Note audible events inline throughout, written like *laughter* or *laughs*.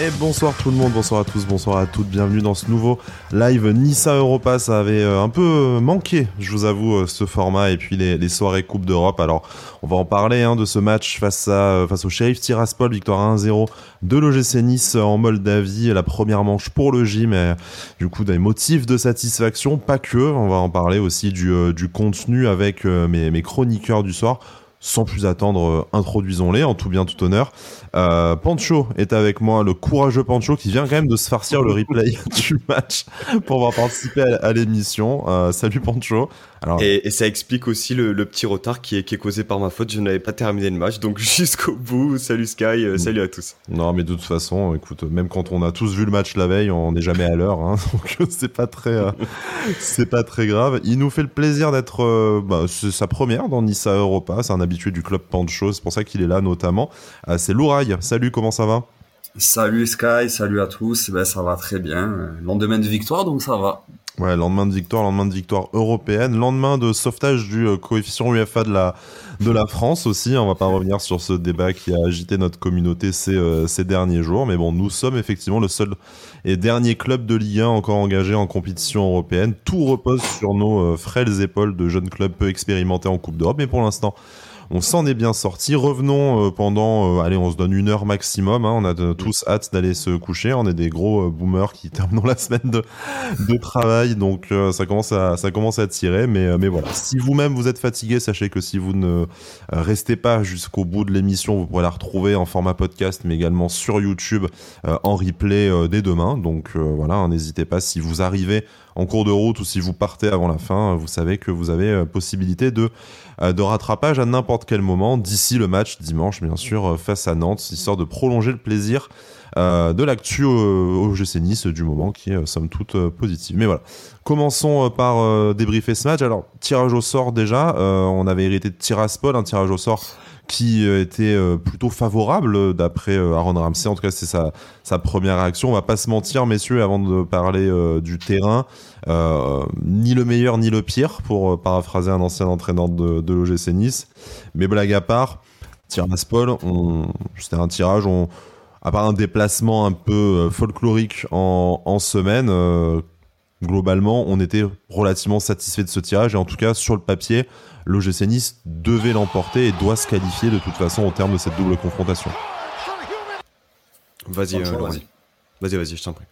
Et bonsoir tout le monde, bonsoir à tous, bonsoir à toutes, bienvenue dans ce nouveau live Nissa Europa. Ça avait euh, un peu manqué, je vous avoue, euh, ce format et puis les, soirées Coupe d'Europe. Alors, on va en parler hein, de ce match face, à, euh, face au Sheriff Tiraspol, victoire 1-0 de l'OGC Nice en Moldavie. La première manche pour le J, mais du coup, des motifs de satisfaction, pas que. On va en parler aussi du, du contenu avec mes chroniqueurs du soir sans plus attendre, introduisons-les en tout bien tout honneur. Euh, Pancho est avec moi, le courageux Pancho qui vient quand même de se farcir le replay *laughs* du match pour pouvoir participer à, l'émission. Euh, salut Pancho. Alors... Et, ça explique aussi le, petit retard qui est, qui est, causé par ma faute. Je n'avais pas terminé le match, donc *laughs* jusqu'au bout. Salut Sky, euh, salut à tous. Non, mais de toute façon, écoute, même quand on a tous vu le match la veille, on n'est jamais à l'heure, hein, *laughs* donc c'est pas très, euh, *laughs* c'est pas très grave. Il nous fait le plaisir d'être, euh, bah, c'est sa première dans Nissa Europa. C'est un habitué du club Pancho, c'est pour ça qu'il est là notamment. c'est Louraille. Salut, comment ça va? Salut Sky, salut à tous. Ben, ça va très bien. Lendemain de victoire, donc ça va. Ouais, lendemain de victoire, lendemain de victoire européenne, lendemain de sauvetage du euh, coefficient UEFA de la, de la France aussi. On va pas revenir sur ce débat qui a agité notre communauté ces, euh, ces derniers jours. Mais bon, nous sommes effectivement le seul et dernier club de Ligue 1 encore engagé en compétition européenne. Tout repose sur nos euh, frêles épaules de jeunes clubs peu expérimentés en Coupe d'Europe. Mais pour l'instant, on s'en est bien sorti. Revenons euh, pendant, euh, allez, on se donne une heure maximum. Hein. on a tous hâte d'aller se coucher. On est des gros euh, boomers qui terminent la semaine de, de travail, donc ça commence à ça commence à tirer. Mais mais voilà. Si vous-même vous êtes fatigué, sachez que si vous ne restez pas jusqu'au bout de l'émission, vous pourrez la retrouver en format podcast, mais également sur YouTube en replay dès demain. Donc voilà, hein, n'hésitez pas si vous arrivez en cours de route ou si vous partez avant la fin, vous savez que vous avez possibilité de euh, de rattrapage à n'importe quel moment, d'ici le match dimanche, bien sûr, euh, face à Nantes, histoire de prolonger le plaisir euh, de l'actu au, GC Nice du moment, qui est somme toute positive. Mais voilà, commençons par débriefer ce match. Alors, tirage au sort déjà, on avait hérité de Tiraspol, un tirage au sort qui était plutôt favorable d'après Aaron Ramsey. En tout cas, c'est sa, première réaction. On va pas se mentir, messieurs, avant de parler du terrain. Euh, ni le meilleur ni le pire, pour euh, paraphraser un ancien entraîneur de, l'OGC Nice. Mais blague à part, Tiraspol, c'était un tirage, on, à part un déplacement un peu euh, folklorique en semaine, globalement, on était relativement satisfait de ce tirage. Et en tout cas, sur le papier, l'OGC Nice devait l'emporter et doit se qualifier de toute façon au terme de cette double confrontation. Vas-y, vas-y. Vas-y, vas-y, je t'en prie.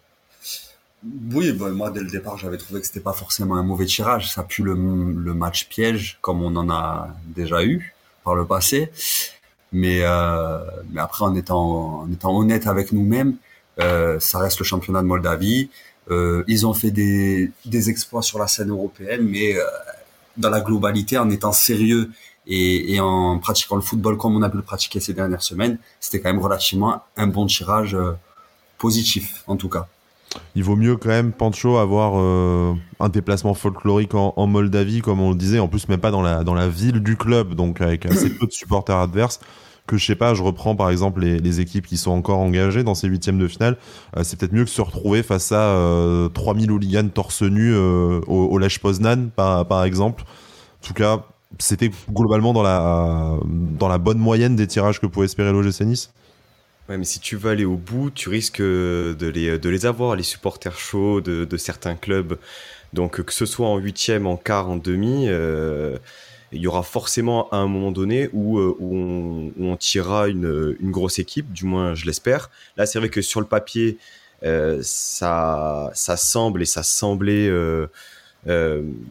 Oui, bah, moi dès le départ j'avais trouvé que c'était pas forcément un mauvais tirage. Ça pue le, le, match piège comme on en a déjà eu par le passé. Mais, euh, mais après en étant, en étant honnête avec nous-mêmes, euh, ça reste le championnat de Moldavie. Euh, ils ont fait des, exploits sur la scène européenne, mais euh, dans la globalité, en étant sérieux et, en pratiquant le football comme on a pu le pratiquer ces dernières semaines, c'était quand même relativement un bon tirage euh, positif en tout cas. Il vaut mieux quand même, Pancho, avoir un déplacement folklorique en, Moldavie, comme on le disait, en plus même pas dans la, dans la ville du club, donc avec assez peu de supporters adverses, que je sais pas, je reprends par exemple les, équipes qui sont encore engagées dans ces huitièmes de finale, euh, c'est peut-être mieux que se retrouver face à euh, 3000 hooligans torse nu euh, au, au Lech Poznan, par, exemple. En tout cas, c'était globalement dans la, dans la bonne moyenne des tirages que pouvait espérer l'OGC Nice. Ouais, mais si tu veux aller au bout, tu risques de les, de les avoir, les supporters chauds de, certains clubs. Donc que ce soit en huitième, en quart, en demi, euh, il y aura forcément un moment donné où, euh, on, tirera une, grosse équipe, du moins je l'espère. Là, c'est vrai que sur le papier, euh, ça, semble et ça semblait euh,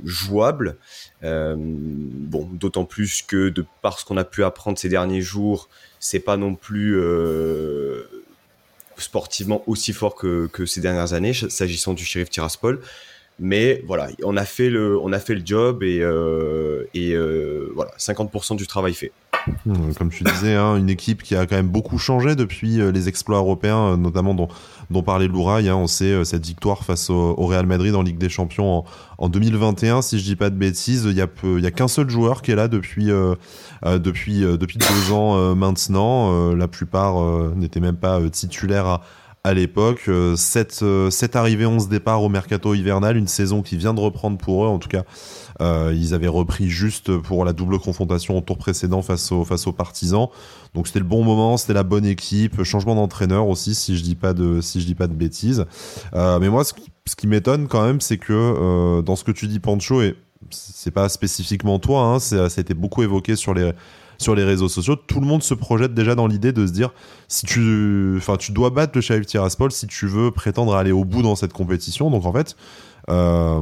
jouable. Bon, d'autant plus que de par ce qu'on a pu apprendre ces derniers jours, c'est pas non plus sportivement aussi fort que, que, ces dernières années, s'agissant du shérif Tiraspol. Mais voilà, on a fait le, on a fait le job et, euh, et euh, voilà, 50% du travail fait. Hmm, comme tu disais, hein, une équipe qui a quand même beaucoup changé depuis euh, les exploits européens, euh, notamment dont, dont parlait Louraï. Hein, on sait euh, cette victoire face au, Real Madrid en Ligue des Champions en, en 2021, si je dis pas de bêtises. Il y a, a qu'un seul joueur qui est là depuis depuis depuis deux ans maintenant. la plupart n'étaient même pas titulaires à, à l'époque. cette, cette arrivée 11 départ au mercato hivernal, une saison qui vient de reprendre pour eux, en tout cas. ils avaient repris juste pour la double confrontation au tour précédent face, au, face aux partisans. Donc c'était le bon moment, c'était la bonne équipe, changement d'entraîneur aussi si je dis pas de si je dis pas de bêtises. mais moi ce qui, ce qui m'étonne quand même c'est que dans ce que tu dis Pancho et c'est pas spécifiquement toi, hein, ça a été beaucoup évoqué sur les sur les réseaux sociaux, tout le monde se projette déjà dans l'idée de se dire si tu, enfin, tu dois battre le Sheriff Tiraspol si tu veux prétendre aller au bout dans cette compétition. Donc en fait, euh,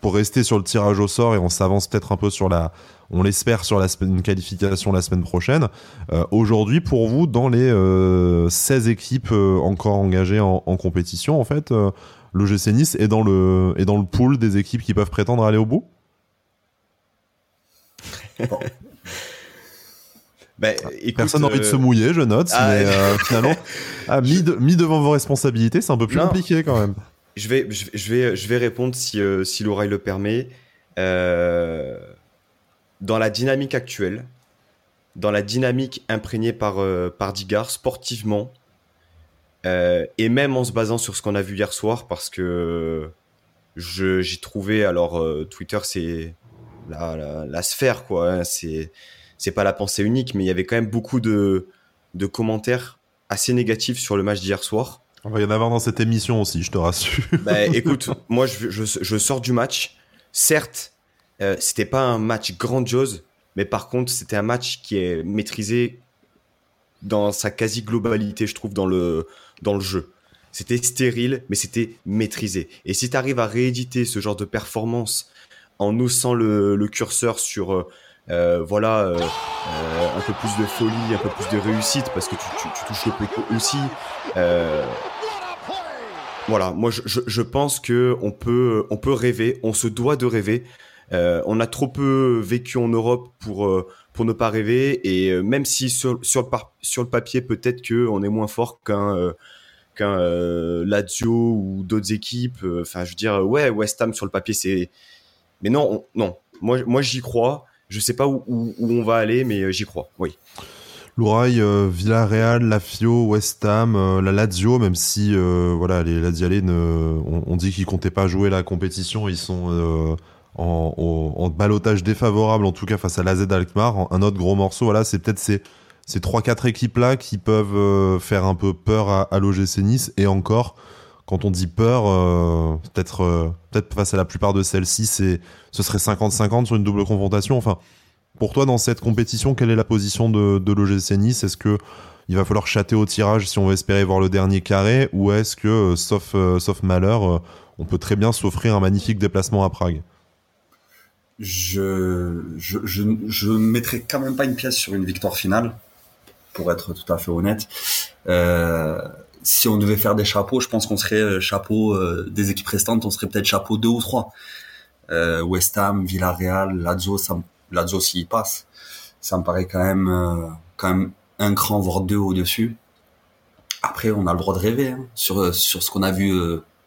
pour rester sur le tirage au sort et on s'avance peut-être un peu sur la, on l'espère sur la une qualification la semaine prochaine. Euh, aujourd'hui, pour vous, dans les 16 euh, équipes encore engagées en, en, compétition, en fait, le GC Nice est dans le est dans le pool des équipes qui peuvent prétendre aller au bout? *laughs* Ben, Personne n'a envie de se euh, mouiller, je note, ah, mais *laughs* euh, finalement, ah, mis, devant vos responsabilités, c'est un peu plus compliqué quand même. Je vais, je, vais, je vais répondre si, euh, si l'oreille le permet. dans la dynamique actuelle, dans la dynamique imprégnée par, par Digard, sportivement, et même en se basant sur ce qu'on a vu hier soir, parce que j'ai trouvé, alors Twitter, c'est la, la, sphère, quoi. Hein, c'est c'est pas la pensée unique, mais il y avait quand même beaucoup de, de commentaires assez négatifs sur le match d'hier soir. On va y en avoir dans cette émission aussi, je te rassure. *laughs* Bah, écoute, moi je, je, je, sors du match. Certes, euh, c'était pas un match grandiose, mais par contre, c'était un match qui est maîtrisé dans sa quasi-globalité, je trouve, dans le, dans le jeu. C'était stérile, mais c'était maîtrisé. Et si tu arrives à rééditer ce genre de performance en haussant le, le curseur sur euh, euh, voilà, euh, euh, un peu plus de folie, un peu plus de réussite, parce que tu, touches le poteau aussi. voilà, moi je, pense que on peut, on peut rêver, on se doit de rêver. on a trop peu vécu en Europe pour pour ne pas rêver et même si sur, sur, le, sur le papier peut-être que on est moins fort qu'un qu'un Lazio ou d'autres équipes enfin je veux dire ouais West Ham sur le papier c'est mais non non moi moi j'y crois je sais pas où, on va aller, mais euh, j'y crois. Oui. Lourail, euh, Villarreal, la Fio, West Ham, euh, la Lazio, même si voilà les Lazialais on, dit qu'ils comptaient pas jouer la compétition, ils sont en, en, balotage défavorable en tout cas face à l'AZ Alkmaar. Un autre gros morceau, voilà, c'est peut-être ces ces trois quatre équipes là qui peuvent faire un peu peur à, à l'OGC Nice et encore quand on dit peur, euh, peut-être euh, peut-être face à la plupart de celles-ci, ce serait 50-50 sur une double confrontation. Enfin, pour toi, dans cette compétition, quelle est la position de, de l'OGC Nice? Est-ce que il va falloir chater au tirage si on veut espérer voir le dernier carré, ou est-ce que, euh, sauf, sauf malheur, on peut très bien s'offrir un magnifique déplacement à Prague? Je, je, je, mettrai quand même pas une pièce sur une victoire finale, pour être tout à fait honnête. Si on devait faire des chapeaux, je pense qu'on serait euh, chapeau euh, des équipes restantes, on serait peut-être chapeau deux ou trois. Euh, West Ham, Villarreal, Lazio, ça, Lazio s'il passe, ça me paraît quand même euh, quand même un cran voire deux au-dessus. Après, on a le droit de rêver hein, sur sur ce qu'on a vu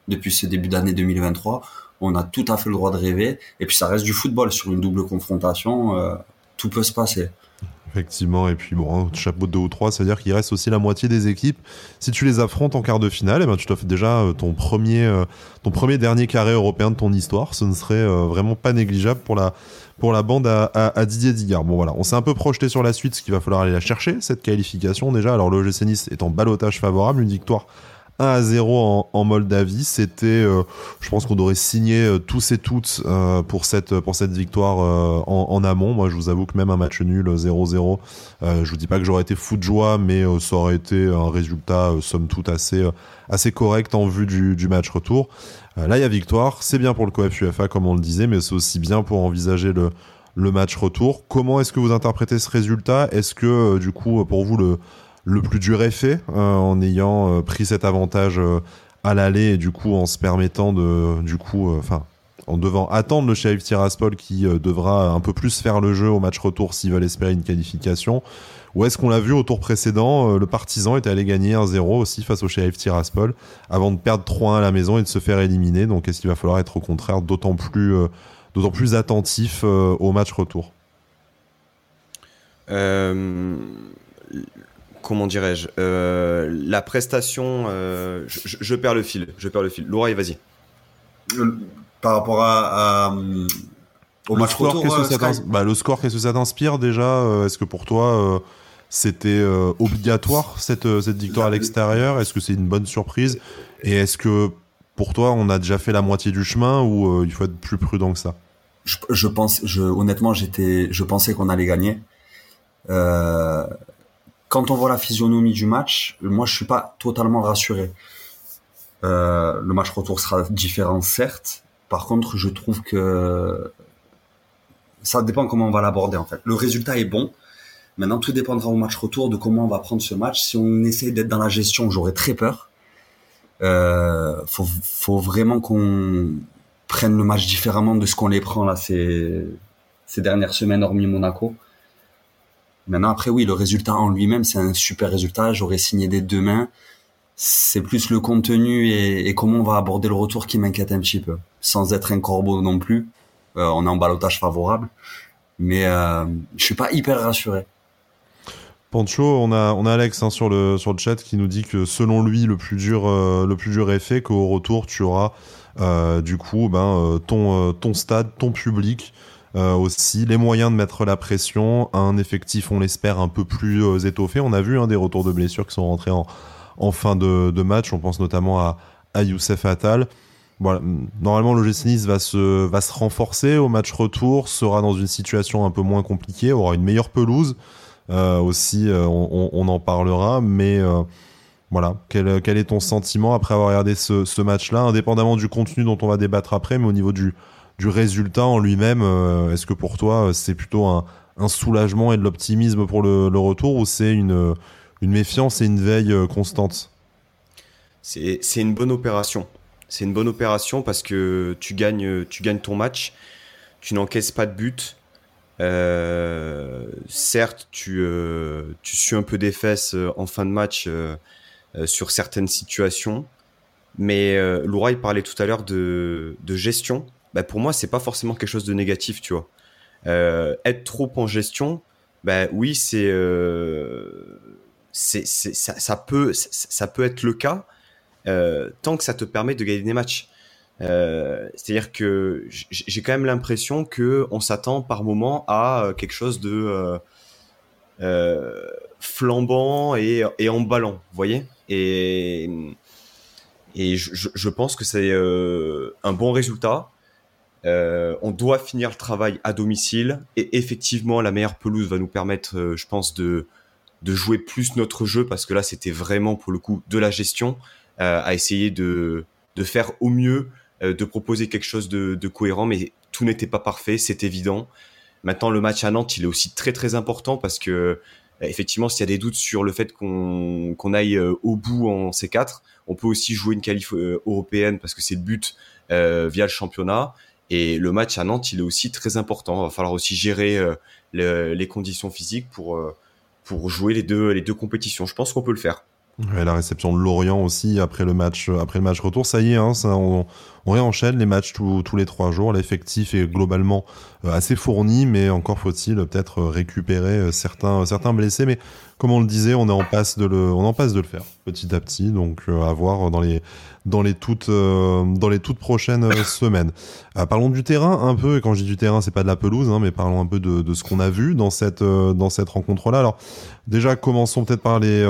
depuis ce début d'année 2023. On a tout à fait le droit de rêver. Et puis ça reste du football sur une double confrontation, tout peut se passer. Effectivement, et puis bon, chapeau de 2 ou 3, c'est-à-dire qu'il reste aussi la moitié des équipes. Si tu les affrontes en quart de finale, eh ben, tu t'offres déjà euh, ton premier, euh, ton premier dernier carré européen de ton histoire. Ce ne serait euh, vraiment pas négligeable pour la, bande à, Didier Digard. Bon voilà, on s'est un peu projeté sur la suite, ce qu'il va falloir aller la chercher, cette qualification déjà. Alors le Nice est en balotage favorable, une victoire 1 à 0 en, Moldavie. C'était, euh, je pense qu'on aurait signé euh, tous et toutes euh, pour cette pour cette victoire en, amont. Moi, je vous avoue que même un match nul 0-0, je vous dis pas que j'aurais été fou de joie, mais ça aurait été un résultat somme toute assez assez correct en vue du, match retour. là, il y a victoire. C'est bien pour le COF UFA, comme on le disait, mais c'est aussi bien pour envisager le le match retour. Comment est-ce que vous interprétez ce résultat? Est-ce que du coup, pour vous, le le plus dur fait euh, en ayant euh, pris cet avantage euh, à l'aller et du coup en se permettant de du coup enfin en devant attendre le Sheriff Tiraspol qui devra un peu plus faire le jeu au match retour s'ils veulent espérer une qualification. Ou est-ce qu'on l'a vu au tour précédent le partisan était allé gagner 1-0 aussi face au Sheriff Tiraspol avant de perdre 3-1 à la maison et de se faire éliminer. Donc est-ce qu'il va falloir être au contraire d'autant plus d'autant plus attentif au match retour? Comment dirais-je La prestation, je, perds le fil. Je perds le fil. Laura, vas-y. Par rapport à, au match retour, bah, le score, qu'est-ce que ça t'inspire déjà Est-ce que pour toi c'était obligatoire cette, cette victoire à l'extérieur? Est-ce que c'est une bonne surprise? Et est-ce que pour toi, on a déjà fait la moitié du chemin ou euh, il faut être plus prudent que ça? Je, pense, je, honnêtement, j'étais, je pensais qu'on allait gagner. Euh, quand on voit la physionomie du match, moi, je suis pas totalement rassuré. Euh, le match retour sera différent, certes. Par contre, je trouve que ça dépend comment on va l'aborder en fait. Le résultat est bon. Maintenant, tout dépendra au match retour de comment on va prendre ce match. Si on essaie d'être dans la gestion, j'aurais très peur. Euh, faut, faut vraiment qu'on prenne le match différemment de ce qu'on les prend là ces, ces dernières semaines, hormis Monaco. Maintenant, après, oui, le résultat en lui-même, c'est un super résultat. J'aurais signé des deux mains. C'est plus le contenu et, et, comment on va aborder le retour qui m'inquiète un petit peu. Sans être un corbeau non plus. Euh, on est en balotage favorable. Mais euh, je suis pas hyper rassuré. Pancho, on a, on a Alex hein, sur, le, sur le chat qui nous dit que selon lui, le plus dur, euh, le plus dur est fait, qu'au retour, tu auras euh, du coup ben, euh, ton, ton stade, ton public. Aussi les moyens de mettre la pression, un effectif, on l'espère, un peu plus étoffé. On a vu hein, des retours de blessures qui sont rentrés en, fin de, match. On pense notamment à, à Youssef Attal. Normalement, l'OGC Nice va se, renforcer au match retour, sera dans une situation un peu moins compliquée, aura une meilleure pelouse. Euh, aussi, euh, on, en parlera, mais euh, voilà, quel, est ton sentiment après avoir regardé ce, match-là, indépendamment du contenu dont on va débattre après, mais au niveau du, du résultat en lui-même, est-ce que pour toi c'est plutôt un, soulagement et de l'optimisme pour le, retour ou c'est une, méfiance et une veille constante? C'est une bonne opération. C'est une bonne opération parce que tu gagnes, ton match, tu n'encaisses pas de but, euh, certes, tu, euh, suis un peu des fesses euh, en fin de match sur certaines situations, mais Laura, il parlait tout à l'heure de, gestion. Bah, pour moi, c'est pas forcément quelque chose de négatif, tu vois. être trop en gestion, bah, oui, c'est, c'est, ça, peut, ça, peut être le cas tant que ça te permet de gagner des matchs. Euh, c'est-à-dire que j'ai quand même l'impression que on s'attend par moment à euh, quelque chose de euh, flambant et, et emballant, vous voyez Et, et je, je pense que c'est un bon résultat. On doit finir le travail à domicile et effectivement la meilleure pelouse va nous permettre, je pense, de de jouer plus notre jeu parce que là c'était vraiment pour le coup de la gestion à essayer de de faire au mieux euh, de proposer quelque chose de, cohérent, mais tout n'était pas parfait, c'est évident. Maintenant, le match à Nantes, il est aussi très très important parce que euh, effectivement, s'il y a des doutes sur le fait qu'on aille euh, au bout en C4, on peut aussi jouer une qualif européenne parce que c'est le but via le championnat. Et le match à Nantes, il est aussi très important. Il va falloir aussi gérer les conditions physiques pour, pour jouer les deux, les deux compétitions. Je pense qu'on peut le faire. la réception de Lorient aussi après le match, après le match retour, ça y est, hein, ça, on, on réenchaîne les matchs tous les trois jours. L'effectif est globalement euh, assez fourni, mais encore faut-il peut-être récupérer euh, certains, certains blessés. Mais comme on le disait, on est en passe de le, faire petit à petit. Donc euh, à voir dans les, toutes, prochaines *laughs* semaines. parlons du terrain un peu. Et quand je dis du terrain, c'est pas de la pelouse, hein, mais parlons un peu de, ce qu'on a vu dans cette, rencontre-là. Alors déjà, commençons peut-être par les,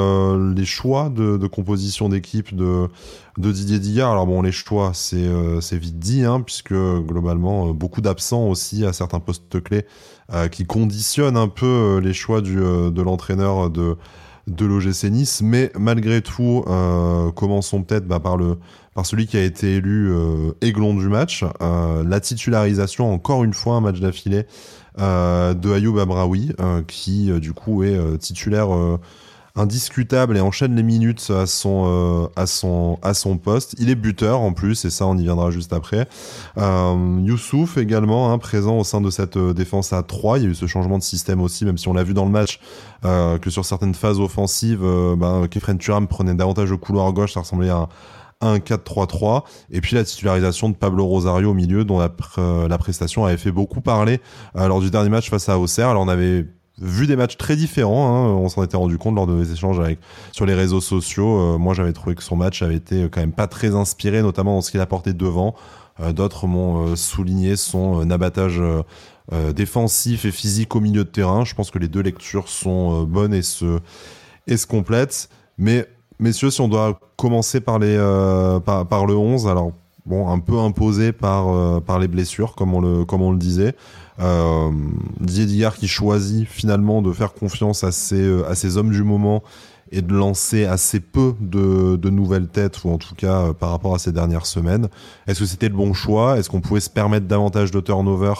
les choix de, de composition d'équipe de de Didier Dillard. Alors bon, les choix, c'est euh, vite dit, hein, puisque globalement, euh, beaucoup d'absents aussi à certains postes clés euh, qui conditionnent un peu les choix de l'entraîneur de, de l'OGC Nice. Mais malgré tout, commençons peut-être bah, par, par celui qui a été élu aiglon du match. la titularisation, encore une fois, un match d'affilée de Ayoub Abraoui, qui du coup est titulaire indiscutable et enchaîne les minutes à son, euh, à son, à son poste. Il est buteur en plus, et ça on y viendra juste après. Euh, Youssouf également, hein, présent au sein de cette euh, défense à 3. Il y a eu ce changement de système aussi, même si on l'a vu dans le match, euh, que sur certaines phases offensives, euh, ben, Kefren Turam prenait davantage le couloir gauche, ça ressemblait à un 4-3-3 et puis la titularisation de Pablo Rosario au milieu dont la, la prestation avait fait beaucoup parler lors du dernier match face à Auxerre alors on avait vu des matchs très différents. Hein. On s'en était rendu compte lors de nos échanges sur les réseaux sociaux. moi, j'avais trouvé que son match avait été quand même pas très inspiré, notamment dans ce qu'il apportait devant. D'autres m'ont souligné son abattage défensif et physique au milieu de terrain. Je pense que les deux lectures sont bonnes et se, complètent. Mais messieurs, si on doit commencer par, par le 11, alors bon, un peu imposé par, euh, par les blessures, comme on le, comme on le disait. Euh, Didier Digard qui choisit finalement de faire confiance à ses, euh, à ses hommes du moment et de lancer assez peu de, de nouvelles têtes, ou en tout cas euh, par rapport à ces dernières semaines. Est-ce que c'était le bon choix? Est-ce qu'on pouvait se permettre davantage de turnover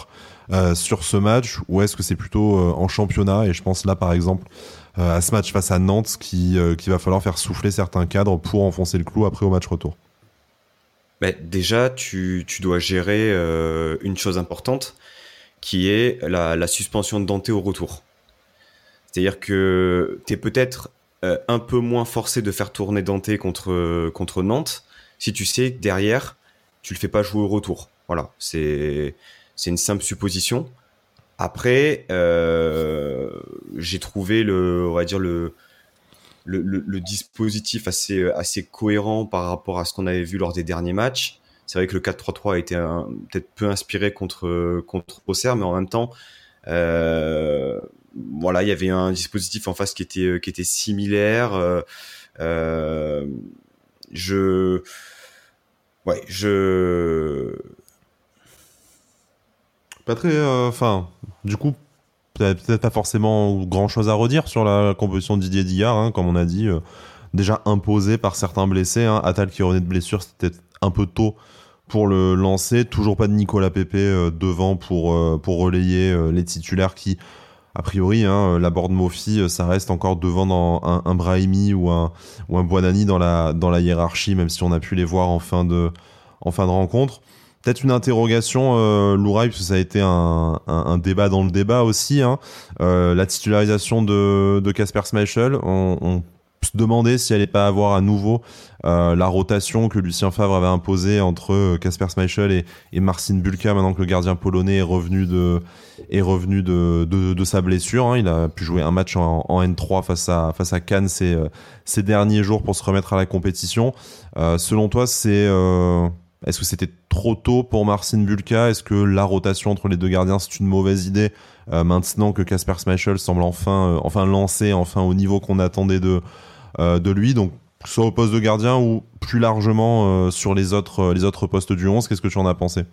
sur ce match? Ou est-ce que c'est plutôt en championnat? Et je pense là par exemple à ce match face à Nantes qui, qui va falloir faire souffler certains cadres pour enfoncer le clou après au match retour. Bah, déjà, tu, dois gérer euh, une chose importante qui est la, suspension de Dante au retour. C'est-à-dire que tu es peut-être euh, un peu moins forcé de faire tourner Dante contre, Nantes si tu sais que derrière, tu le fais pas jouer au retour. Voilà, c'est une simple supposition. Après, euh, j'ai trouvé le, on va dire le, le, dispositif assez, assez cohérent par rapport à ce qu'on avait vu lors des derniers matchs. C'est vrai que le 4-3-3 a été peut-être peu inspiré contre, contre Auxerre, mais en même temps, euh, voilà, il y avait un dispositif en face qui était, qui était similaire. Euh, euh, je, ouais, je, pas très, enfin, du coup, peut-être pas forcément grand chose à redire sur la composition de Didier Dillard, hein, comme on a dit, euh, déjà imposé par certains blessés. Hein. Attal qui revenait de blessure, c'était un peu tôt pour le lancer. Toujours pas de Nicolas Pepe euh, devant pour, euh, relayer les titulaires qui, a priori, hein, la board Mofi, ça reste encore devant un, un Brahimi ou un, ou un Buonani dans la, hiérarchie, même si on a pu les voir en fin de rencontre. Peut-être une interrogation, euh, Louraï, parce que ça a été un, un, débat dans le débat aussi. Hein. Euh, la titularisation de Casper Schmeichel, on, on, se demandait si elle allait pas avoir à nouveau euh, la rotation que Lucien Favre avait imposée entre Casper Schmeichel et, et Marcin Bulka, maintenant que le gardien polonais est revenu de, est revenu de, de, de sa blessure. Hein. Il a pu jouer un match en, en, N3 face à, face à Cannes ces, ces derniers jours pour se remettre à la compétition. Euh, selon toi, c'est est-ce que c'était trop tôt pour Marcin Bulka? Est-ce que la rotation entre les deux gardiens c'est une mauvaise idée euh, maintenant que Casper Schmeichel semble enfin euh, enfin lancé, enfin au niveau qu'on attendait de euh, de lui? Donc soit au poste de gardien ou plus largement sur les autres les autres postes du 11, qu'est-ce que tu en as pensé?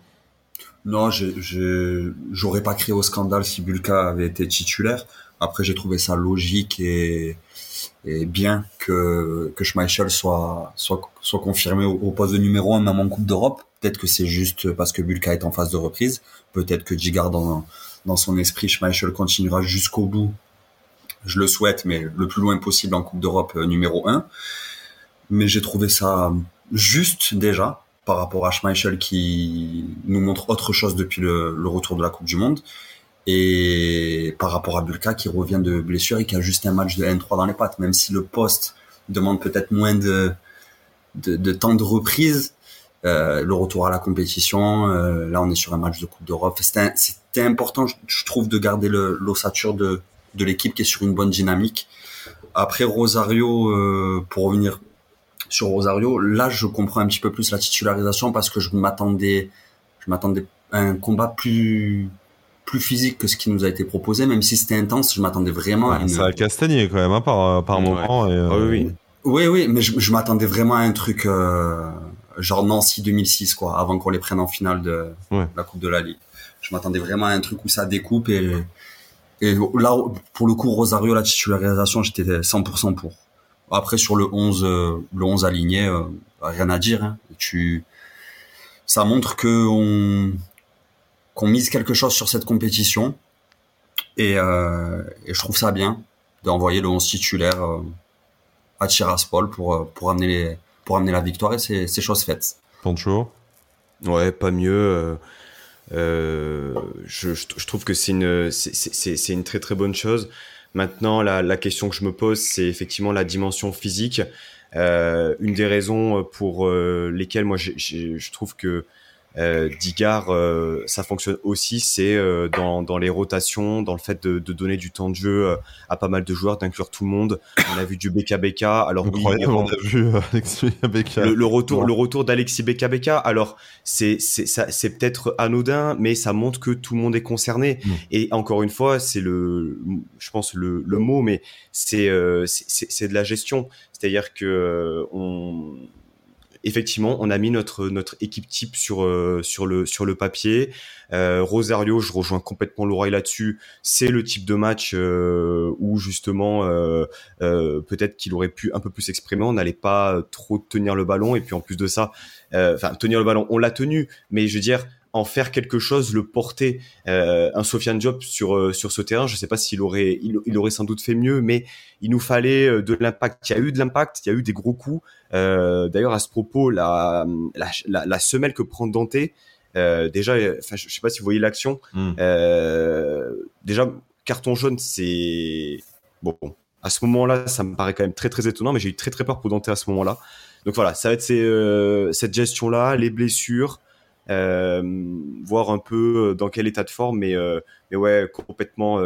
Non, j'aurais pas créé au scandale si Bulka avait été titulaire. Après, j'ai trouvé ça logique et et bien que que Schmeichel soit soit soit confirmé au, poste de numéro 1 même en Coupe d'Europe. Peut-être que c'est juste parce que Bulka est en phase de reprise. Peut-être que Gigard dans dans son esprit Schmeichel continuera jusqu'au bout. Je le souhaite, mais le plus loin possible en Coupe d'Europe euh, numéro 1. Mais j'ai trouvé ça juste déjà par rapport à Schmeichel qui nous montre autre chose depuis le retour de la Coupe du Monde. Et par rapport à Bulka qui revient de blessure et qui a juste un match de N3 dans les pattes, même si le poste demande peut-être moins de, de, temps de reprise, euh, le retour à la compétition, euh, là on est sur un match de Coupe d'Europe. C'était important, je, trouve, de garder l'ossature de, de l'équipe qui est sur une bonne dynamique. Après Rosario, euh, pour revenir sur Rosario, là je comprends un petit peu plus la titularisation parce que je m'attendais, je m'attendais à un combat plus plus physique que ce qui nous a été proposé, même si c'était intense, je m'attendais vraiment à une... Ça a castagné quand même, hein, par, par moment. Et, euh, oui, oui. Oui, oui, mais je, je m'attendais vraiment à un truc euh, genre Nancy 2006, quoi, avant qu'on les prenne en finale de la Coupe de la Ligue. Je m'attendais vraiment à un truc où ça découpe et, et là, pour le coup, Rosario, la titularisation, j'étais 100% pour. Après, sur le 11, euh, le 11 aligné, euh, rien à dire. Hein. Tu, ça montre que on, qu'on mise quelque chose sur cette compétition. Et, euh, et je trouve ça bien d'envoyer le 11 titulaire euh, à Tiraspol pour, euh, pour, amener les, pour amener la victoire et c'est, c'est chose faite. Pancho Ouais, pas mieux. Euh, je, je, trouve que c'est une, c'est, c'est, c'est une très très bonne chose. Maintenant, la, la question que je me pose, c'est effectivement la dimension physique. Euh, une des raisons pour lesquelles moi je trouve que euh, Digard, euh, ça fonctionne aussi, c'est euh, dans, dans, les rotations, dans le fait de, de, donner du temps de jeu euh, à pas mal de joueurs, d'inclure tout le monde. On a vu du BKBK. Alors oui, on a vu Alexis BKBK. Le, le, retour, le retour d'Alexis BKBK. Alors c'est c'est c'est peut-être anodin, mais ça montre que tout le monde est concerné. Mmh. Et encore une fois, c'est le, je pense le, le mot, mais c'est c'est de la gestion. C'est-à-dire que on effectivement, on a mis notre notre équipe type sur euh, sur le sur le papier. Euh, Rosario, je rejoins complètement l'oreille là-dessus. C'est le type de match euh, où justement euh, peut-être qu'il aurait pu un peu plus s'exprimer. On n'allait pas trop tenir le ballon et puis en plus de ça, enfin tenir le ballon, on l'a tenu, mais je veux dire en faire quelque chose, le porter. Euh, un Sofiane Diop sur euh, sur ce terrain, je ne sais pas s'il aurait il, il, aurait sans doute fait mieux, mais il nous fallait de l'impact. Il y a eu de l'impact, il y a eu des gros coups. Euh, D'ailleurs, à ce propos, la, la, la, la, semelle que prend Dante, euh, déjà, enfin, je sais pas si vous voyez l'action. Mm. Euh, déjà, carton jaune, c'est bon. À ce moment-là, ça me paraît quand même très très étonnant, mais j'ai eu très très peur pour Dante à ce moment-là. Donc voilà, ça va être ces, euh, cette gestion-là, les blessures, euh, voir un peu dans quel état de forme, mais mais ouais, complètement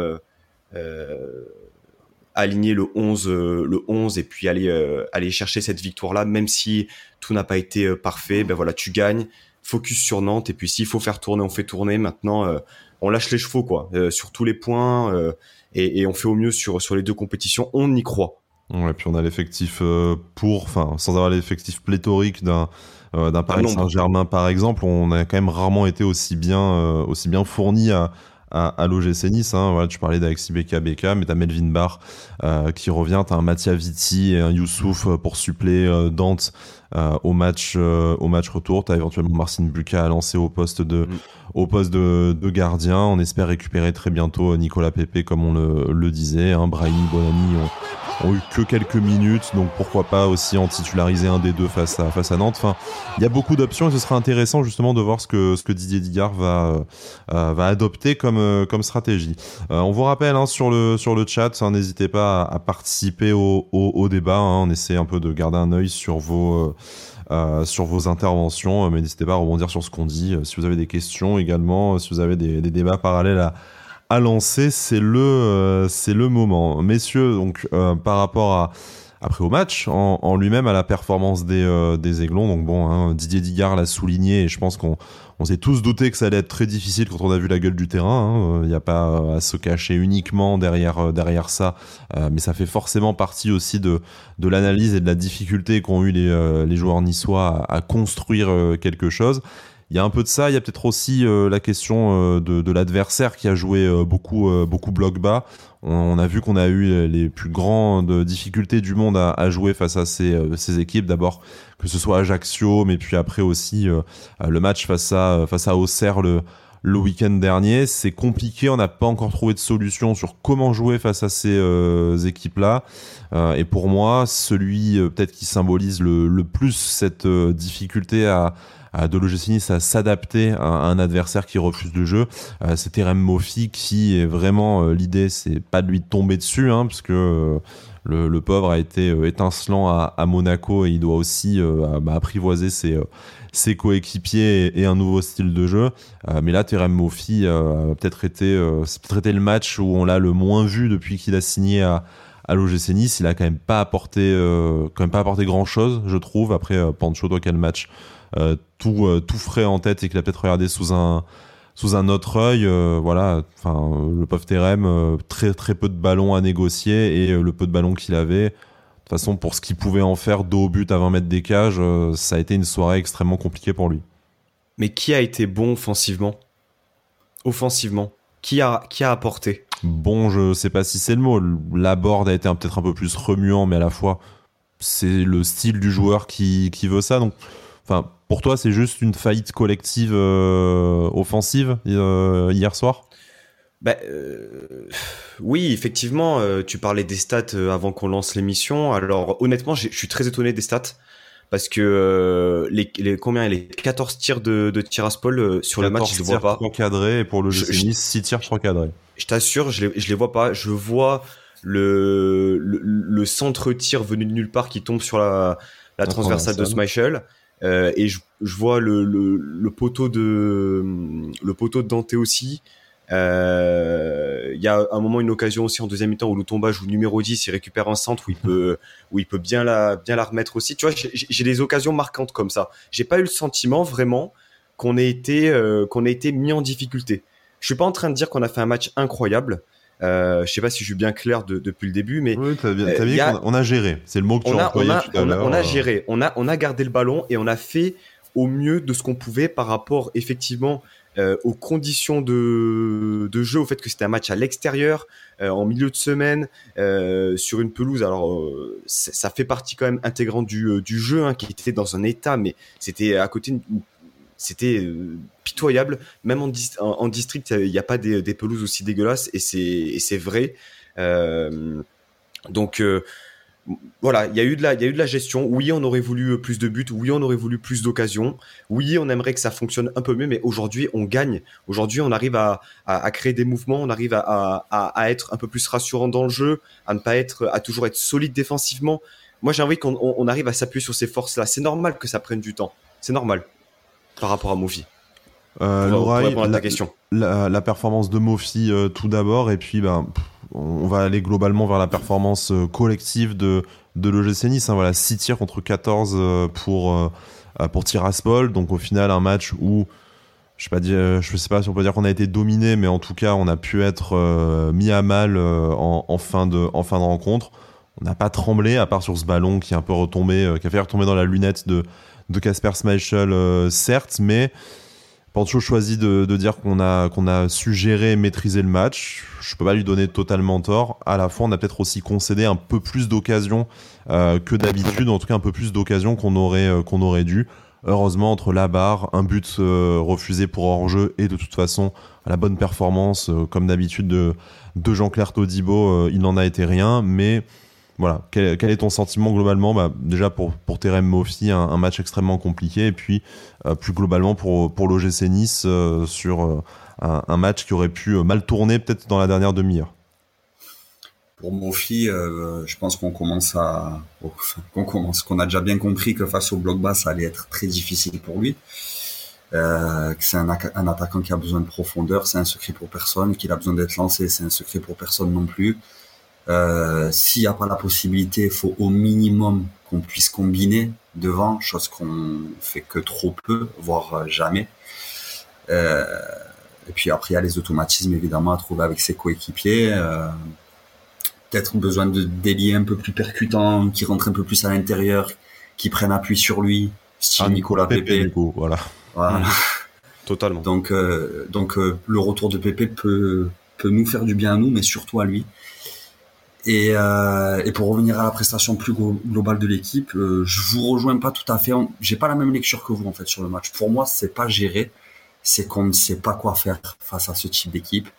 aligner le 11 euh, le 11 et puis aller euh, aller chercher cette victoire là même si tout n'a pas été euh, parfait ben voilà tu gagnes focus sur Nantes et puis s'il faut faire tourner on fait tourner. Maintenant on lâche les chevaux quoi sur tous les points et, et, on fait au mieux sur sur les deux compétitions. On y croit. Ouais puis on a l'effectif pour enfin sans avoir l'effectif pléthorique d'un d'un Paris Saint-Germain par exemple on a quand même rarement été aussi bien aussi bien fourni à à, à l'OGC Nice. Hein. Voilà, tu parlais d'Alexis Beka Beka, mais t'as Melvin Barr euh, qui revient, t'as un Mattia Vitti et un Youssouf euh, pour suppléer euh, Dante euh, au match euh, au match retour. T'as éventuellement Marcin Buca à lancer au poste de mm. au poste de, de, gardien. On espère récupérer très bientôt Nicolas Pepe comme on le, le disait. Hein. Brahimi Bonani ont, ont, eu que quelques minutes, donc pourquoi pas aussi en titulariser un des deux face à face à Nantes. Enfin, il y a beaucoup d'options et ce sera intéressant justement de voir ce que ce que Didier Digard va euh, va adopter comme euh, comme stratégie. Euh, on vous rappelle hein, sur le sur le chat, hein, n'hésitez pas à, à, participer au, au, au débat. Hein. on essaie un peu de garder un œil sur vos euh, sur vos interventions. Mais n'hésitez pas à rebondir sur ce qu'on dit. Si vous avez des questions également, si vous avez des, débats parallèles à, lancer, c'est le, euh, le moment. Messieurs, donc euh, par rapport à après au match en, lui-même à la performance des, euh, Aiglons. Donc bon, hein, Didier Digard l'a souligné et je pense qu'on on s'est tous douté que ça allait être très difficile quand on a vu la gueule du terrain. Il hein. n'y a pas à se cacher uniquement derrière ça, euh, mais ça fait forcément partie aussi de l'analyse et de la difficulté qu'ont eu les, euh, joueurs niçois à construire quelque chose. Il y a un peu de ça, il y a peut-être aussi euh, la question euh, de, l'adversaire qui a joué euh, beaucoup beaucoup bloc bas. On, a vu qu'on a eu les plus grandes difficultés du monde à, jouer face à ces, équipes. D'abord que ce soit Ajaccio, mais puis après aussi le match face à face à Auxerre le week-end dernier. C'est compliqué, on n'a pas encore trouvé de solution sur comment jouer face à ces équipes-là. Et pour moi, celui peut-être qui symbolise le plus cette difficulté à, de l'OGC Nice à s'adapter à, un adversaire qui refuse le jeu. Euh, c'est Terem Mofi qui est vraiment euh, l'idée, c'est pas de lui tomber dessus, hein, parce que euh, le, pauvre a été étincelant à, Monaco et il doit aussi bah, apprivoiser ses, coéquipiers et, un nouveau style de jeu. mais là, Terem Mofi a peut-être été, été le match où on l'a le moins vu depuis qu'il a signé à à l'OGC Nice, il a quand même pas apporté, euh, quand même pas apporté grand chose, je trouve. Après, euh, Pancho, toi, quel match euh, tout, euh, tout frais en tête et qu'il a peut-être regardé sous un, sous un autre œil. Voilà, enfin, le pauvre Terem, très, très peu de ballons à négocier et le peu de ballons qu'il avait. De toute façon, pour ce qu'il pouvait en faire dos au but à 20 mètres des cages, ça a été une soirée extrêmement compliquée pour lui. Mais qui a été bon offensivement? Offensivement qui a, qui a apporté? Bon, je sais pas si c'est le mot. La board a été peut-être un peu plus remuant, mais à la fois, c'est le style du joueur qui, qui veut ça. Donc, Enfin, pour toi, c'est juste une faillite collective euh, offensive euh, hier soir? Bah, euh, oui, effectivement, tu parlais des stats avant qu'on lance l'émission. Alors honnêtement, je suis très étonné des stats parce que les, les combien les 14 tirs de, de Tiraspol sur le match, je ne vois pas. Encadrés et pour le jeu Nice, 6 tirs encadrés. Je t'assure, je les, je les vois pas. Je vois le, le, le centre tir venu de nulle part qui tombe sur la, la transversale de Schmeichel et je, vois le, le, poteau de le poteau de Dante aussi. Il y a un moment une occasion aussi en deuxième mi-temps où Lutomba joue numéro 10, il récupère un centre où il peut où il peut bien la bien la remettre aussi. Tu vois, j'ai des occasions marquantes comme ça. J'ai pas eu le sentiment vraiment qu'on ait été qu'on ait été mis en difficulté. Je suis pas en train de dire qu'on a fait un match incroyable. Euh, je sais pas si je suis bien clair depuis le début, mais oui, as bien, as bien on, a, géré. C'est le mot que tu as employé tout à l'heure. On a géré, on a, on a gardé le ballon et on a fait au mieux de ce qu'on pouvait par rapport effectivement euh, aux conditions de, de, jeu, au fait que c'était un match à l'extérieur, euh, en milieu de semaine, euh, sur une pelouse. Alors, euh, ça fait partie quand même intégrante du, du jeu, hein, qui était dans un état, mais c'était à côté c'était pitoyable. Même en, en, district, il n'y a pas des, pelouses aussi dégueulasses et c'est vrai. Donc voilà, il y a eu de la, il y a eu de la gestion. Oui, on aurait voulu plus de buts. Oui, on aurait voulu plus d'occasions. Oui, on aimerait que ça fonctionne un peu mieux, mais aujourd'hui, on gagne. Aujourd'hui, on arrive à, à, créer des mouvements, on arrive à, à, être un peu plus rassurant dans le jeu, à ne pas être, à toujours être solide défensivement. Moi, j'ai envie qu'on on arrive à s'appuyer sur ces forces-là. C'est normal que ça prenne du temps. C'est normal par rapport à Mofi euh, la, question. La, performance de Mofi euh, tout d'abord, et puis ben, on va aller globalement vers la performance euh, collective de, de l'OGC Nice. Hein, voilà, 6 tirs contre 14 euh, pour, pour Tiraspol, donc au final un match où je je sais pas si on peut dire qu'on a été dominé, mais en tout cas on a pu être mis à mal en, fin de, en fin de rencontre. On n'a pas tremblé, à part sur ce ballon qui est un peu retombé, qui a fait retomber dans la lunette de, de Casper euh, certes, mais Pancho choisit de, dire qu'on a, qu'on a su maîtriser le match. Je peux pas lui donner totalement tort. À la fois, on a peut-être aussi concédé un peu plus d'occasions euh, que d'habitude, en tout cas un peu plus d'occasions qu'on aurait, euh, qu'on aurait dû. Heureusement, entre la barre, un but refusé pour hors-jeu et de toute façon la bonne performance, comme d'habitude, de, de Jean-Claire Todibo, il n'en a été rien. Mais voilà, quel, est ton sentiment globalement? Bah, Déjà pour, pour Terem Mofi, un, match extrêmement compliqué, et puis euh, plus globalement pour, pour l'OGC Nice euh, sur euh, un, match qui aurait pu mal tourner peut-être dans la dernière demi-heure. Pour Mofi, je pense qu'on commence à qu'on commence qu'on a déjà bien compris que face au bloc bas, ça allait être très difficile pour lui. c'est un, attaquant qui a besoin de profondeur, c'est un secret pour personne, qu'il a besoin d'être lancé, c'est un secret pour personne non plus. Euh, S'il n'y a pas la possibilité, il faut au minimum qu'on puisse combiner devant, chose qu'on fait que trop peu, voire euh, jamais. Euh, et puis après, il y a les automatismes évidemment à trouver avec ses coéquipiers. Euh, Peut-être besoin de délier un peu plus percutants, qui rentrent un peu plus à l'intérieur, qui prennent appui sur lui, style ah, Nicolas Pépé. voilà. voilà. Mmh. *laughs* Totalement. Donc, euh, donc euh, le retour de Pépé peut, peut nous faire du bien à nous, mais surtout à lui. Et, euh, et, pour revenir à la prestation plus globale de l'équipe, euh, je vous rejoins pas tout à fait. J'ai pas la même lecture que vous en fait sur le match. Pour moi, c'est pas géré, c'est qu'on ne sait pas quoi faire face à ce type d'équipe.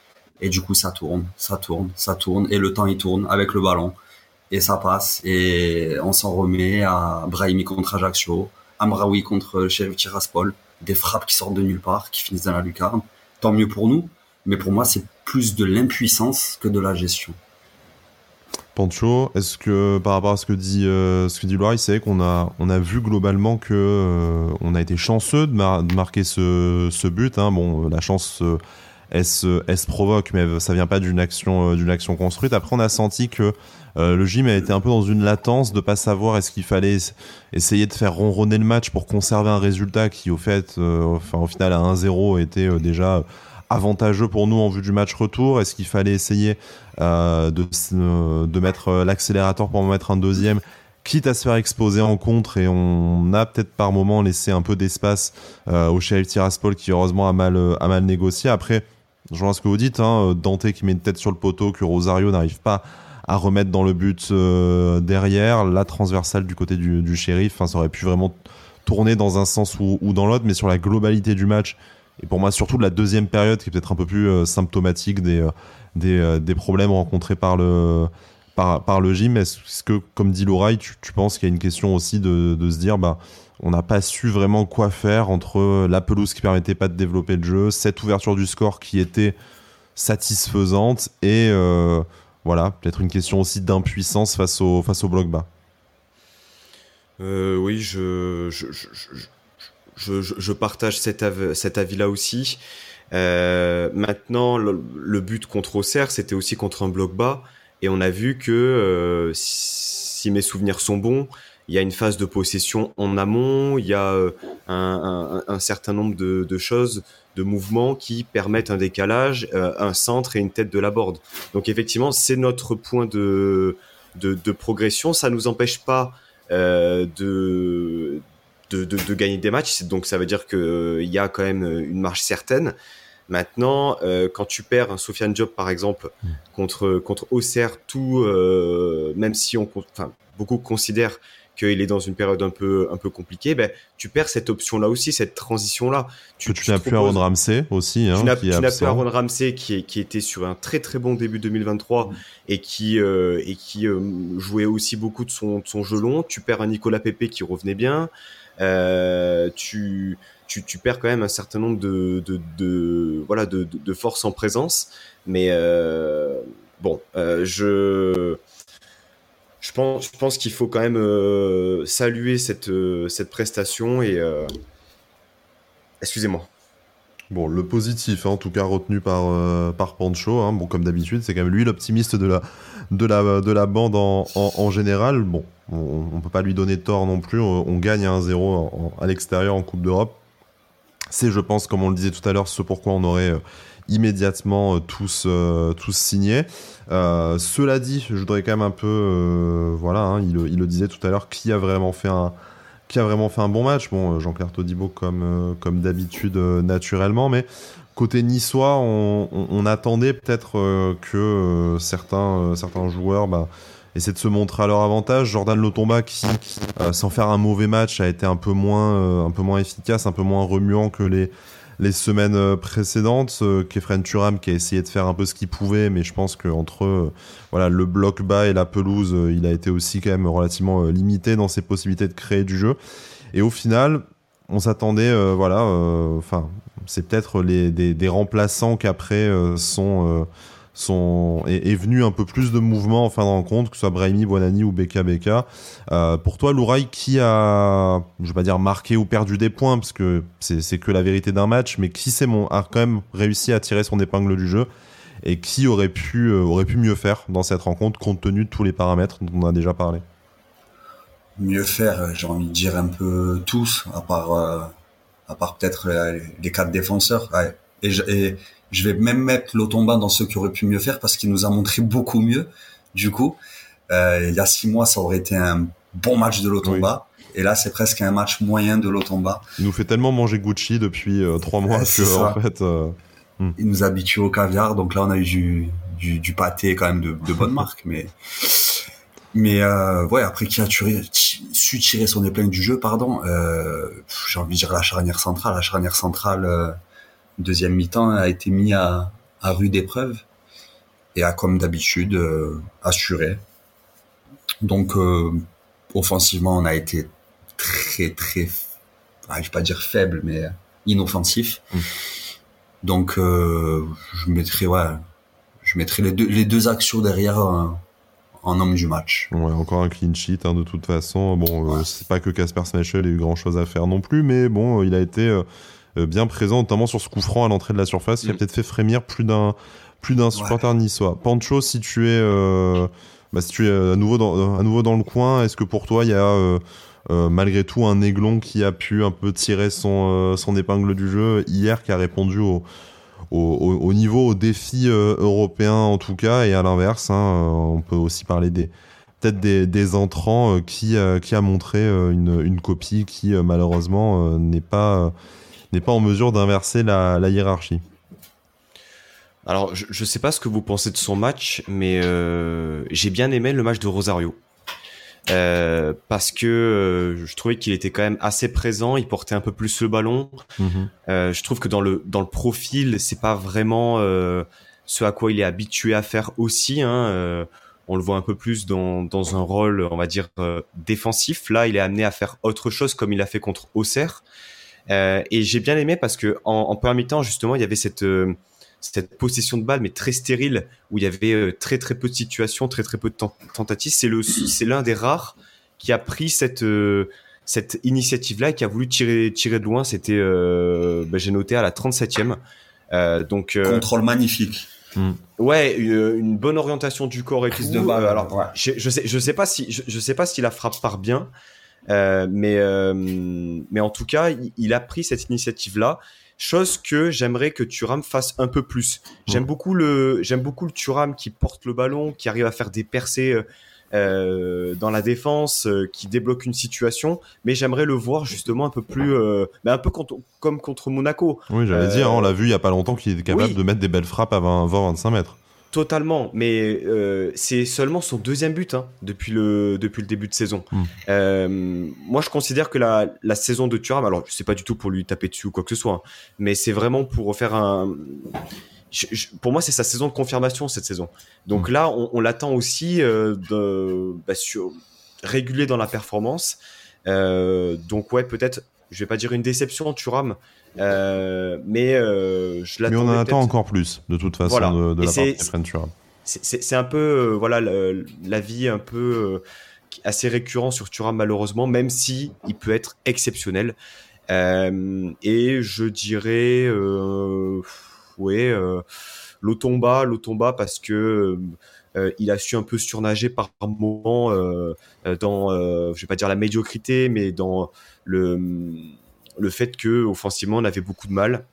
Et du coup, ça tourne, ça tourne, ça tourne, et le temps il tourne avec le ballon, et ça passe. Et on s'en remet à Brahimi contre Ajaccio, Amraoui contre Sheriff Tiraspol, des frappes qui sortent de nulle part, qui finissent dans la lucarne. Tant mieux pour nous, mais pour moi, c'est plus de l'impuissance que de la gestion. Pancho, est-ce que par rapport à ce que dit euh, ce que dit c'est qu'on a on a vu globalement que euh, on a été chanceux de, marquer ce, ce but. Hein. Bon, la chance euh, elle, se, elle, se, provoque, mais ça vient pas d'une action d'une action construite. Après, on a senti que le gym a été un peu dans une latence de pas savoir est-ce qu'il fallait essayer de faire ronronner le match pour conserver un résultat qui au fait, enfin au final à 1-0 était déjà avantageux pour nous en vue du match retour. Est-ce qu'il fallait essayer euh, de, euh, de mettre euh, l'accélérateur pour en mettre un deuxième? Quitte à se faire exposer en contre et on a peut-être par moment laissé un peu d'espace au shérif Tiraspol qui heureusement a mal, a négocié. Après, je vois ce que vous dites, hein, Dante qui met une tête sur le poteau, que Rosario n'arrive pas à remettre dans le but derrière, la transversale du côté du, shérif, ça aurait pu vraiment tourner dans un sens ou dans l'autre, mais sur la globalité du match, et pour moi surtout de la deuxième période qui est peut-être un peu plus euh, symptomatique des, euh, euh, des, problèmes rencontrés par le, par, le gym. Est-ce que, comme dit Laura, tu, tu penses qu'il y a une question aussi de, de se dire, bah, on n'a pas su vraiment quoi faire entre la pelouse qui permettait pas de développer le jeu, cette ouverture du score qui était satisfaisante et voilà, peut-être une question aussi d'impuissance face au, face au bloc bas. Oui, je, je, je, partage cet, cet avis-là aussi. maintenant, le, but contre Auxerre, c'était aussi contre un bloc bas. Et on a vu que, si mes souvenirs sont bons, il y a une phase de possession en amont, il y a euh, un, un, un certain nombre de, de, choses, de mouvements qui permettent un décalage, euh, un centre et une tête de la board. Donc effectivement, c'est notre point de, de, de, progression. Ça nous empêche pas euh, de, de, de, gagner des matchs. Donc ça veut dire qu'il euh, y a quand même une marge certaine. Maintenant, euh, quand tu perds un Sofiane Job par exemple mm. contre contre Auxerre, tout, euh, même si on, enfin, beaucoup considèrent qu'il est dans une période un peu un peu compliquée, ben tu perds cette option là aussi, cette transition là. Tu, tu, n'as plus Aaron Ramsey aussi. Hein, tu n'as plus Aaron Ramsey qui, qui était sur un très très bon début 2023 mm. et qui euh, et qui euh, jouait aussi beaucoup de son de son jeu long. Tu perds un Nicolas Pepe qui revenait bien. Euh, tu, tu, perds quand même un certain nombre de de, voilà de, de, forces en présence, mais euh, bon, euh, je je pense, je pense qu'il faut quand même saluer cette, cette prestation et. Excusez-moi. Bon, le positif, hein, en tout cas retenu par, par Pancho, hein, comme d'habitude, c'est quand même lui l'optimiste de la, de, la, de bande en, général. Bon, on ne peut pas lui donner tort non plus. On, gagne 1-0 à l'extérieur en Coupe d'Europe. C'est, je pense, comme on le disait tout à l'heure, ce pourquoi on aurait immédiatement tous, tous signé. Euh, cela dit, je voudrais quand même un peu, euh, voilà, hein, il, le disait tout à l'heure, qui a vraiment fait un, qui a vraiment fait un bon match. Bon, euh, Jean-Claire Todibo comme, comme d'habitude naturellement, mais côté niçois, on, on, attendait peut-être que certains, certains joueurs bah, essaient de se montrer à leur avantage. Jordan Lotomba qui, sans faire un mauvais match, a été un peu moins, un peu moins efficace, un peu moins remuant que les les semaines euh, précédentes. Euh, Kefren Turam qui a essayé de faire un peu ce qu'il pouvait, mais je pense qu'entre euh, voilà, le bloc bas et la pelouse, il a été aussi quand même relativement limité dans ses possibilités de créer du jeu. Et au final, on s'attendait, voilà, enfin, c'est peut-être des, des, remplaçants qui après sont sont, est, venu un peu plus de mouvement en fin de rencontre, que ce soit Brahimi, Bonani ou Beka Beka. Euh, pour toi, Louraï, qui a, je vais pas dire marqué ou perdu des points, parce que c'est que la vérité d'un match, mais qui mon, a quand même réussi à tirer son épingle du jeu et qui aurait pu, euh, aurait pu mieux faire dans cette rencontre compte tenu de tous les paramètres dont on a déjà parlé? Mieux faire, euh, j'ai envie de dire un peu tous, à part, part peut-être les, quatre défenseurs. Ouais. Et je vais même mettre Lotomba dans ceux qui auraient pu mieux faire parce qu'il nous a montré beaucoup mieux. Du coup, euh, il y a six mois, ça aurait été un bon match de Lotomba. Et là, c'est presque un match moyen de Lotomba. Il nous fait tellement manger Gucci depuis euh, trois mois que, en fait, euh, hmm. il nous habitue au caviar. Donc là, on a eu du, du, du pâté quand même de, de bonne *laughs* marque, mais mais euh, ouais, après qui a tiré, su tirer son épingle du jeu, pardon. Euh, J'ai envie de dire la charnière centrale. La charnière centrale, deuxième mi-temps a été mis à, à rude épreuve et a comme d'habitude euh, assuré. Donc euh, offensivement, on a été très très, je vais pas dire faible, mais inoffensif. Mm. Donc euh, je mettrai ouais, je mettrai les deux, les deux actions derrière en, homme du match. Ouais, encore un clean sheet hein, de toute façon. Bon, c'est pas que Casper Schmeichel ait eu grand chose à faire non plus, mais bon, il a été bien présent, notamment sur ce coup franc à l'entrée de la surface, qui a mm. peut-être fait frémir plus d'un plus d'un supporter niçois. Pancho, si tu es, euh, bah, si tu es à nouveau dans, à nouveau dans le coin, est-ce que pour toi il y a euh, malgré tout un aiglon qui a pu un peu tirer son, son épingle du jeu hier, qui a répondu au, au, au niveau, au défi européen en tout cas, et à l'inverse, hein, on peut aussi parler des peut-être des, des, entrants qui, qui a montré une, une copie qui malheureusement n'est pas n'est pas en mesure d'inverser la, hiérarchie. Alors, je ne sais pas ce que vous pensez de son match, mais euh, j'ai bien aimé le match de Rosario. Euh, parce que euh, je trouvais qu'il était quand même assez présent, il portait un peu plus le ballon. Mhm. je trouve que dans le dans le profil, c'est pas vraiment ce à quoi il est habitué à faire aussi. Hein. on le voit un peu plus dans dans un rôle, on va dire défensif. Là, il est amené à faire autre chose, comme il a fait contre Auxerre. Euh, et j'ai bien aimé parce que en, en premier mi-temps, justement, il y avait cette euh, cette possession de balle, mais très stérile, où il y avait euh, très très peu de situations, très très peu de tentatives. C'est le c'est l'un des rares qui a pris cette cette initiative-là et qui a voulu tirer tirer de loin. C'était, bah, j'ai noté à la 37e. donc contrôle magnifique. Hmm. Ouais, une, bonne orientation du corps et tout. De alors, je, je, sais, je sais pas si, je, sais pas si la frappe part bien, mais mais en tout cas, il a pris cette initiative-là chose que j'aimerais que Thuram fasse un peu plus. J'aime beaucoup le j'aime beaucoup le Thuram qui porte le ballon, qui arrive à faire des percées euh, euh dans la défense, euh, qui débloque une situation, mais j'aimerais le voir justement un peu plus, euh, ben, un peu comme contre Monaco. Oui, j'allais dire, hein, on l'a vu il y a pas longtemps qu'il est capable de mettre des belles frappes à 20-25 mètres. Totalement, mais euh, c'est seulement son deuxième but hein, depuis, le, depuis le début de saison. Hmm. Euh, moi, je considère que la, la saison de Thuram, alors c'est pas du tout pour lui taper dessus ou quoi que ce soit, hein, mais c'est vraiment pour faire un. pour moi, c'est sa saison de confirmation cette saison. Donc hmm. là, on, l'attend aussi euh, de, bah, sur, régulier dans la performance. donc ouais, peut-être, je vais pas dire une déception, Thuram, euh, mais euh, je Mais on en attend encore plus, de toute façon, de, la part de C'est un peu, euh, voilà, la vie un peu assez récurrent sur Thuram malheureusement, même si il peut être exceptionnel. et je dirais, ouais, l'Otomba, l'Otomba parce que il a su un peu surnager par moment dans, je vais pas dire la médiocrité, mais dans le le fait que offensivement on avait beaucoup de mal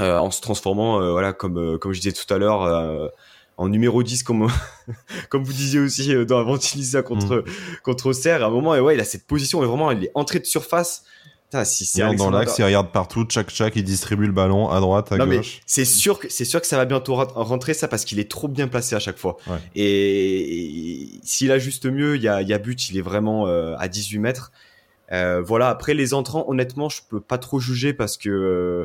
euh, en se transformant, euh, voilà, comme euh, comme je disais tout à l'heure, en numéro 10 comme *laughs* comme vous disiez aussi dans Aventilisa contre mm. contre Auxerre. À un moment, et ouais, il a cette position, et vraiment, il est entré de surface. si c'est dans l'axe, il regarde partout, chaque chaque, il distribue le ballon à droite, à gauche. C'est sûr que c'est sûr que ça va bientôt rentrer ça parce qu'il est trop bien placé à chaque fois. Et, s'il ajuste mieux, il y a, y a but, il est vraiment à 18 mètres. Euh, voilà. Après les entrants, honnêtement, je peux pas trop juger parce que euh,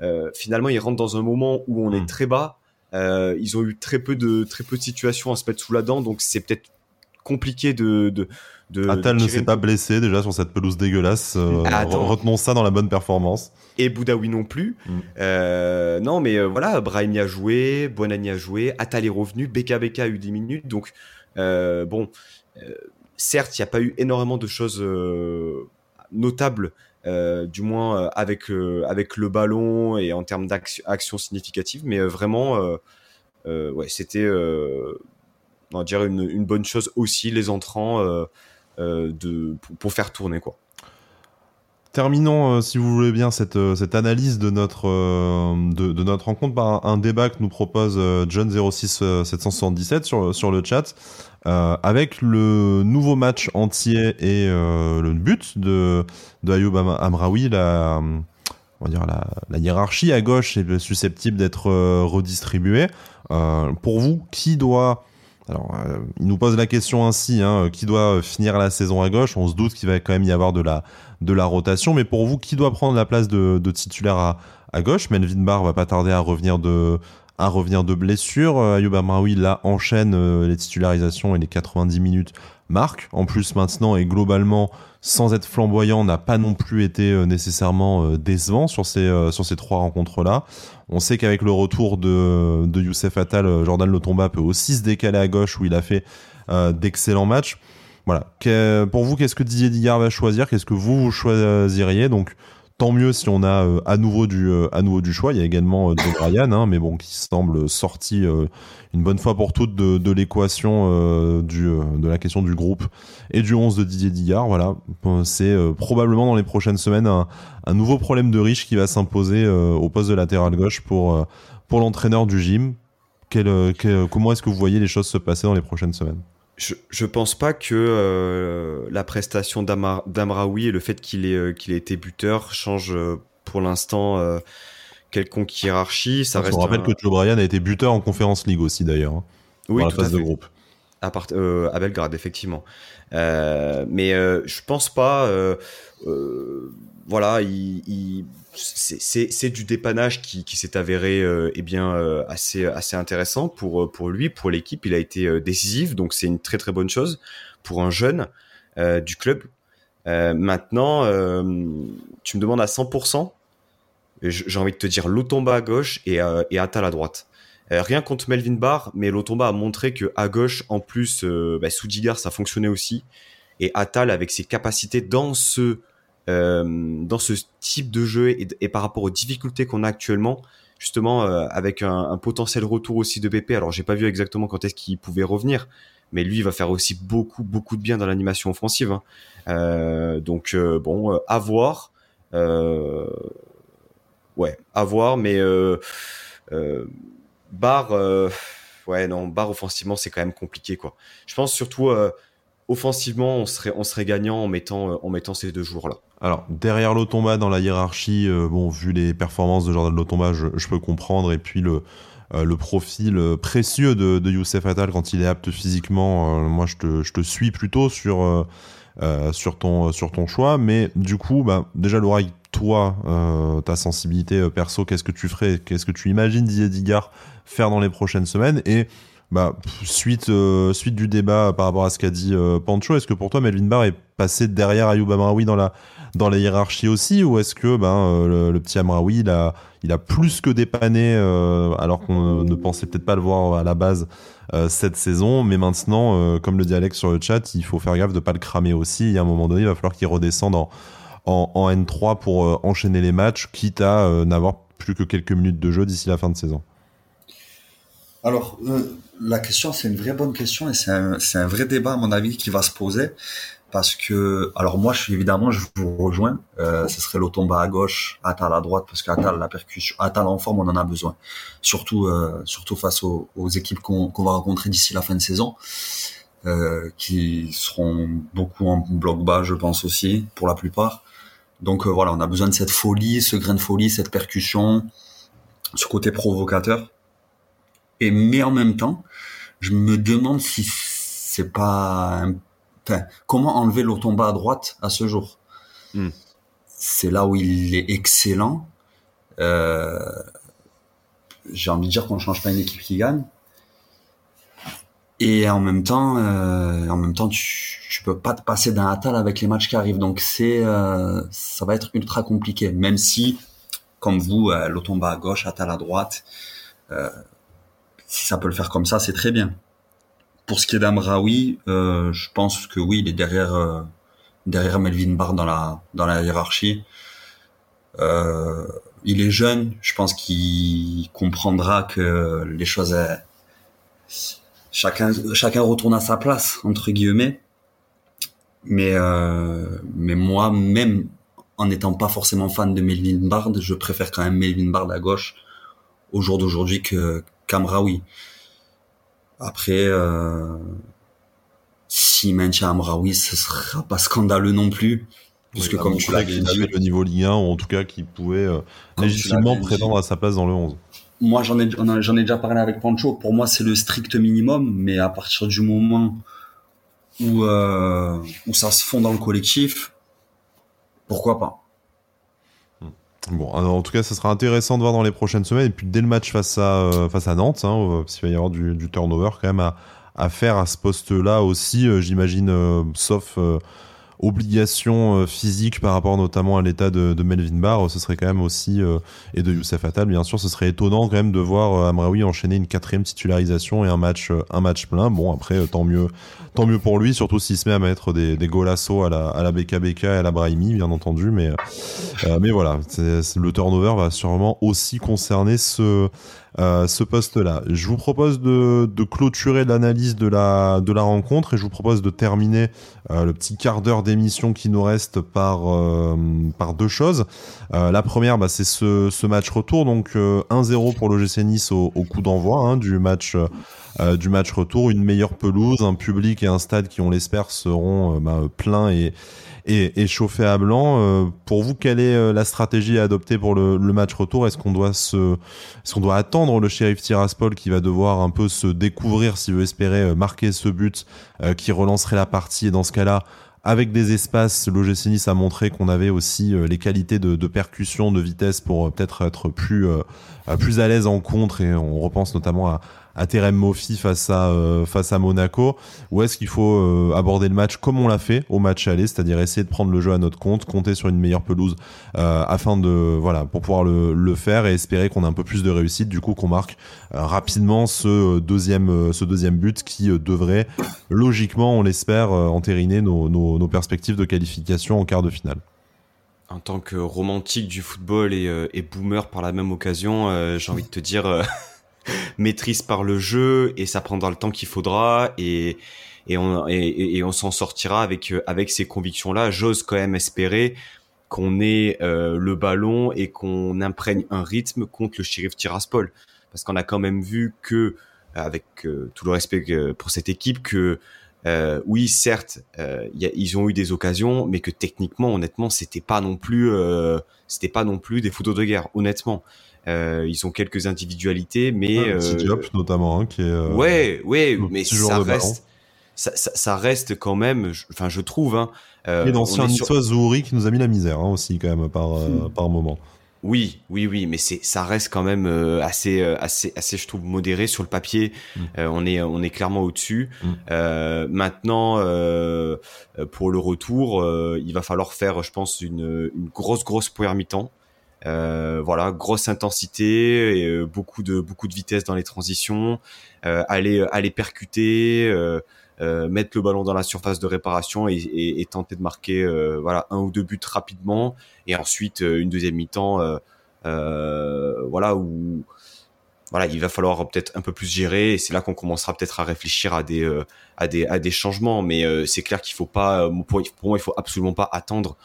euh, finalement ils rentrent dans un moment où on est hmm. très bas. ils ont eu très peu de très peu de situations à se mettre sous la dent, donc c'est peut-être compliqué de, de, de Atal ne s'est pas blessé déjà sur cette pelouse dégueulasse. *laughs* retenons ça dans la bonne performance. Et Boudaoui non plus. Hmm. non, mais voilà, Brahimi a joué, Bonani a joué, Atal est revenu, BKBK a eu 10 minutes. Donc, bon, certes, il n'y a pas eu énormément de choses euh, notables, euh, du moins euh, avec, le ballon et en termes d'actions significatives, mais vraiment, c'était, une, bonne chose aussi, les entrants, de, pour, faire tourner, quoi. Terminons, si vous voulez bien, cette, cette analyse de notre, de, notre rencontre par un, débat que nous propose John06777 sur, sur le chat. Euh, avec le nouveau match entier et euh, le but de, de Ayoub Amraoui, la, on va dire la, la, hiérarchie à gauche est susceptible d'être euh, redistribuée. Euh, pour vous, qui doit alors, il nous pose la question ainsi, hein, qui doit finir la saison à gauche? On se doute qu'il va quand même y avoir de la, rotation, mais pour vous, qui doit prendre la place de, titulaire à, à gauche? Melvin Barr va pas tarder à revenir de, à revenir de blessure. Euh, Ayoub Amraoui là enchaîne euh, les titularisations et les 90 minutes marque. En plus maintenant et globalement sans être flamboyant n'a pas non plus été euh, nécessairement décevant sur ces sur ces trois rencontres là. On sait qu'avec le retour de de Youssef Attal, Jordan Lotomba peut aussi se décaler à gauche où il a fait d'excellents matchs. Voilà. pour vous, qu'est-ce que Didier Digard va choisir? Qu'est-ce que vous, vous choisiriez? Donc Tant mieux si on a euh, à nouveau du euh, à nouveau du choix. Il y a également euh, De Brian, hein, mais bon, qui semble sorti une bonne fois pour toutes de, l'équation du de la question du groupe et du 11 de Didier Dillard. Voilà, c'est probablement dans les prochaines semaines un, nouveau problème de riche qui va s'imposer au poste de latéral gauche pour pour l'entraîneur du gym. Comment est-ce que vous voyez les choses se passer dans les prochaines semaines? Je, je pense pas que euh, la prestation d'Amraoui et le fait qu'il ait, euh, qu'il ait été buteur change euh, pour l'instant quelconque hiérarchie. Ça reste on rappelle que Joe Bryan a été buteur en Conférence League aussi d'ailleurs. Hein, oui, fait. de groupe. À, part, à Belgrade, effectivement. mais je pense pas. voilà, il, il c'est du dépannage qui, s'est avéré euh, eh bien euh, assez intéressant pour pour lui pour l'équipe. Il a été euh, décisif donc c'est une très très bonne chose pour un jeune euh, du club. Maintenant tu me demandes à 100% j'ai envie de te dire Lotomba à gauche et Atal à droite. Rien contre Melvin Barr mais Lotomba a montré que à gauche en plus bah, sous Digar ça fonctionnait aussi. Et Atal, avec ses capacités dans ce, euh, dans ce type de jeu et, par rapport aux difficultés qu'on a actuellement, justement euh, avec un, potentiel retour aussi de BP. Alors j'ai pas vu exactement quand est-ce qu'il pouvait revenir, mais lui il va faire aussi beaucoup beaucoup de bien dans l'animation offensive. Hein. Euh, donc bon, à voir. ouais, à voir, mais barre ouais, non, barre offensivement, c'est quand même compliqué, quoi. Je pense surtout, euh, offensivement, on serait, gagnant en mettant, euh, en mettant ces deux joueurs-là. Alors, derrière Lotomba dans la hiérarchie, euh, bon, vu les performances de Jordan Lotomba, je, peux comprendre. Et puis le, le profil précieux de, Youssef Attal quand il est apte physiquement, moi, je te, suis plutôt sur, ton, choix. Mais du coup, bah, déjà, l'oreille toi, ta sensibilité perso, qu'est-ce que tu ferais Qu'est-ce que tu imagines Didier Digard faire dans les prochaines semaines? Et bah, suite, euh, suite du débat par rapport à ce qu'a dit euh, Pancho, est-ce que pour toi Melvin Barr est passé derrière Ayoub Amraoui dans la, hiérarchie aussi Ou est-ce que ben, euh, le, petit Amraoui, il a, il a plus que dépanné alors qu'on ne pensait peut-être pas le voir à la base cette saison Mais maintenant, comme le dit Alex sur le chat, il faut faire gaffe de pas le cramer aussi. Et à un moment donné, il va falloir qu'il redescende en, en, en, N3 pour enchaîner les matchs, quitte à n'avoir plus que quelques minutes de jeu d'ici la fin de saison. Alors, euh, la question, c'est une vraie bonne question et c'est un, un, vrai débat, à mon avis, qui va se poser. Parce que, alors moi, je évidemment, je vous rejoins. Euh, ce serait l'Otomba à gauche, Atal à droite, parce qu'Atal, la percussion, Atal en forme, on en a besoin. Surtout, euh, surtout face aux, aux équipes qu'on qu'on va rencontrer d'ici la fin de saison, euh, qui seront beaucoup en bloc bas, je pense aussi, pour la plupart. Donc euh, voilà, on a besoin de cette folie, ce grain de folie, cette percussion, ce côté provocateur. Et mais en même temps, je me demande si c'est pas enfin, comment enlever l'automba à droite à ce jour. Hmm. C'est là où il est excellent. Euh, J'ai envie de dire qu'on ne change pas une équipe qui gagne. Et en même temps, euh, en même temps, tu, tu peux pas te passer d'un Atal avec les matchs qui arrivent. Donc c'est, euh, ça va être ultra compliqué. Même si, comme vous, euh, l'automba à gauche, Atal à droite, si ça peut le faire comme ça, c'est très bien. Pour ce qui est d'Amraoui, euh, je pense que oui, il est derrière euh, derrière Melvin Barr dans la dans la hiérarchie. Euh, il est jeune, je pense qu'il comprendra que les choses chacun chacun retourne à sa place entre guillemets. Mais mais moi même en n'étant pas forcément fan de Melvin Bard, je préfère quand même Melvin Bard à gauche au jour d'aujourd'hui que Amraoui. Après, euh, si maintient Amraoui, ce sera pas scandaleux non plus. Puisque comme tu l'as dit, le niveau Ligue 1, ou en tout cas qui pouvait euh, légitimement prétendre à sa place dans le 11. Moi, j'en ai, j'en ai déjà parlé avec Pancho. Pour moi, c'est le strict minimum, mais à partir du moment où, euh, où ça se fond dans le collectif, pourquoi pas? Bon, en tout cas, ça sera intéressant de voir dans les prochaines semaines. Et puis dès le match face à euh, Nantes, hein, euh, parce qu'il va y avoir du, turnover quand même à, faire à ce poste-là aussi, euh, j'imagine, sauf obligation euh, physique par rapport notamment à l'état de, Melvin Barr, ce serait quand même aussi, euh, et de Youssef Attal, bien sûr, ce serait étonnant quand même de voir euh, Amraoui enchaîner une quatrième titularisation et un match, un match plein. Bon, après, tant mieux, tant mieux pour lui, surtout s'il se met à mettre des, des golassos à la, à la BKBK et à la Brahimi, bien entendu, mais, mais voilà, le turnover va sûrement aussi concerner ce, ce poste-là. Je vous propose de, de clôturer l'analyse de la, de la rencontre et je vous propose de terminer le petit quart d'heure d'émission qui nous reste par, euh, par deux choses. la première, bah, c'est ce, ce match retour, donc 1-0 pour l'OGC Nice au, coup d'envoi hein, du match. du match retour, une meilleure pelouse, un public et un stade qui, on l'espère, seront bah, pleins et, et, chauffé à blanc. Euh, pour vous, quelle est euh, la stratégie à adopter pour le, match retour? Est-ce qu'on doit se, est-ce qu'on doit attendre le shérif Tiraspol qui va devoir un peu se découvrir s'il veut espérer euh, marquer ce but qui relancerait la partie? Et dans ce cas-là avec des espaces, l'OGC a montré qu'on avait aussi les qualités de, de, percussion, de vitesse pour peut-être être plus plus à l'aise en contre. Et on repense notamment à, à Terem Moffi face à euh, face à Monaco. Ou est-ce qu'il faut euh, aborder le match comme on l'a fait au match aller c'est-à-dire essayer de prendre le jeu à notre compte compter sur une meilleure pelouse euh, afin de voilà pour pouvoir le, le faire et espérer qu'on ait un peu plus de réussite du coup qu'on marque rapidement ce deuxième ce deuxième but qui devrait logiquement on l'espère entériner nos, nos, perspectives de qualification en quart de finale. En tant que romantique du football et, boomer par la même occasion, j'ai envie de te dire, *laughs* maîtrise par le jeu et ça prendra le temps qu'il faudra et et on et, on s'en sortira avec avec ces convictions là. J'ose quand même espérer qu'on ait euh, le ballon et qu'on imprègne un rythme contre le Sheriff Tiraspol parce qu'on a quand même vu que avec tout le respect pour cette équipe que euh, oui, certes, euh, ils ont eu des occasions, mais que techniquement, honnêtement, c'était pas non plus, euh, c'était pas non plus des photos de guerre. Honnêtement, euh, ils ont quelques individualités, mais euh, Diop notamment, hein, qui est euh, ouais, ouais, mais ça reste, ça, ça, ça, reste quand même, enfin, je trouve. Hein, euh, et l'ancien sur... Zouri qui nous a mis la misère hein, aussi quand même par hmm. par moment. Oui, oui, oui, mais c'est ça reste quand même euh, assez, euh, assez, assez, je trouve modéré sur le papier. Mm. Euh, on est, on est clairement au-dessus. Mm. Euh, maintenant, euh, pour le retour, il va falloir faire, je pense, une, une grosse, grosse première mi-temps. voilà, grosse intensité, et, beaucoup de, beaucoup de vitesse dans les transitions, aller, aller percuter. Euh, mettre le ballon dans la surface de réparation et, tenter de marquer euh, voilà un ou deux buts rapidement. Et ensuite euh, une deuxième mi-temps voilà où voilà, il va falloir peut-être un peu plus gérer. Et c'est là qu'on commencera peut-être à réfléchir à des à des à des changements. Mais c'est clair qu'il faut pas pour, moi il faut absolument pas attendre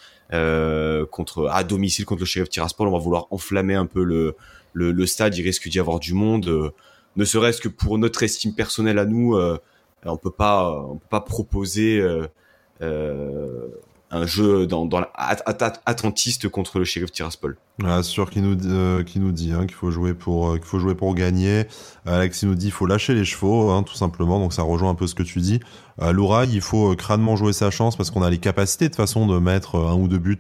contre à domicile contre le Sheriff Tiraspol. On va vouloir enflammer un peu le, le stade. Il risque d'y avoir du monde. Ne serait-ce que pour notre estime personnelle à nous on peut pas on peut pas proposer euh, euh, un jeu dans, dans attentiste contre le shérif Tiraspol. Ah, sûr qu'il nous, euh, qui nous dit hein, qu'il faut jouer pour euh, qu'il faut jouer pour gagner. Alex il nous dit qu'il faut lâcher les chevaux, hein, tout simplement. Donc ça rejoint un peu ce que tu dis. Euh, Louraï, il faut crânement jouer sa chance parce qu'on a les capacités de façon de mettre un ou deux buts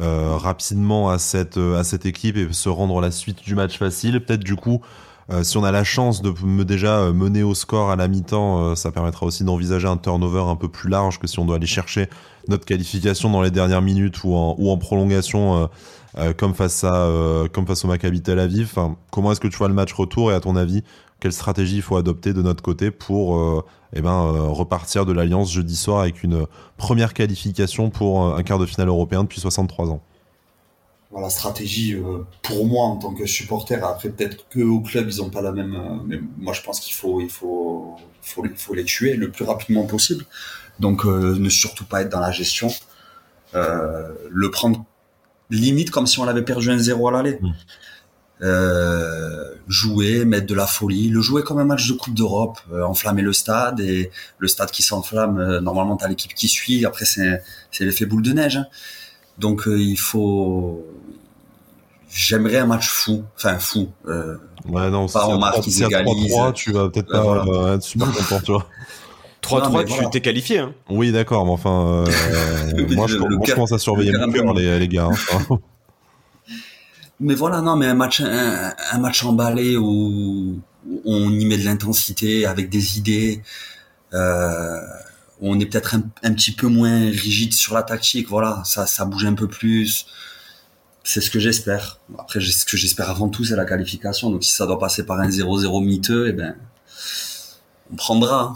euh, rapidement à cette à cette équipe et se rendre la suite du match facile. Peut-être du coup euh, si on a la chance de me déjà euh, mener au score à la mi-temps, euh, ça permettra aussi d'envisager un turnover un peu plus large que si on doit aller chercher notre qualification dans les dernières minutes ou en, prolongation comme face à comme face au Maccabi Tel Aviv. Enfin, comment est-ce que tu vois le match retour et à ton avis, quelle stratégie il faut adopter de notre côté pour eh ben, repartir de l'Alliance jeudi soir avec une première qualification pour un quart de finale européen depuis 63 ans? La stratégie euh, pour moi en tant que supporter. Après, peut-être que au club ils ont pas la même. Euh, mais moi, je pense qu'il faut, il faut, il faut, faut les tuer le plus rapidement possible. Donc, euh, ne surtout pas être dans la gestion. Euh, le prendre limite comme si on avait perdu un zéro à l'aller. Mmh. Euh, jouer, mettre de la folie, le jouer comme un match de Coupe d'Europe, enflammer le stade et le stade qui s'enflamme, normalement t'as l'équipe qui suit, après c'est l'effet boule de neige. Hein. Donc il faut j'aimerais un match fou, enfin fou. Euh, ouais, non, pas en match qui s'égalise. 3-3, tu vas peut-être pas voilà. euh, être super content, tu vois. *laughs* 3-3, tu voilà. t'es qualifié. Hein. Oui, d'accord, mais enfin, euh, *laughs* moi, je, moi je, commence à surveiller mon cœur, les, les gars. Hein. *laughs* mais voilà, non, mais un match, un, un match emballé où, où on y met de l'intensité avec des idées. Euh, on est peut-être un, un, petit peu moins rigide sur la tactique. Voilà, ça, ça bouge un peu plus. C'est ce que j'espère. Après, ce que j'espère avant tout, c'est la qualification. Donc, si ça doit passer par un 0-0 miteux, eh ben, on prendra.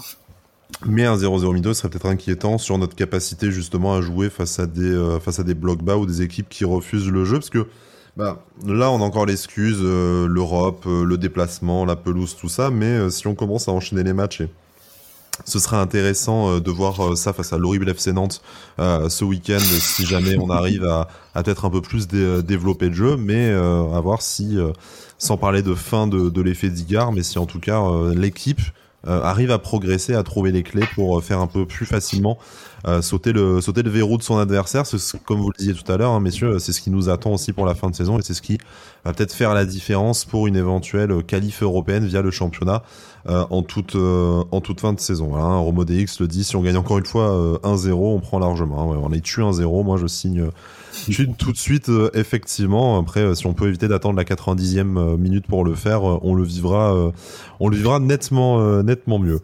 Mais un 0-0 miteux serait peut-être inquiétant sur notre capacité justement à jouer face à des euh, face à des blocs bas ou des équipes qui refusent le jeu, parce que bah, là, on a encore l'excuse, euh, l'Europe, euh, le déplacement, la pelouse, tout ça. Mais si on commence à enchaîner les matchs ce serait intéressant euh, de voir euh, ça face à l'horrible FC Nantes euh, ce week-end, si jamais on arrive à, à peut-être un peu plus dé développer le jeu, mais à voir si, sans parler de fin de, l'effet d'Igar, mais si en tout cas l'équipe arrive à progresser, à trouver les clés pour faire un peu plus facilement sauter le sauter le verrou de son adversaire. Comme vous le disiez tout à l'heure, hein, messieurs, c'est ce qui nous attend aussi pour la fin de saison et c'est ce qui va peut-être faire la différence pour une éventuelle qualif européenne via le championnat euh, en, toute, euh, fin de saison. Hein, Romo DX le dit, si on gagne encore une fois euh, 1-0, on prend largement. Hein, on est tué 1-0, moi je signe tout de suite, euh, effectivement. Après, euh, si on peut éviter d'attendre la 90e euh, minute pour le faire, on le vivra, on le vivra nettement, nettement mieux.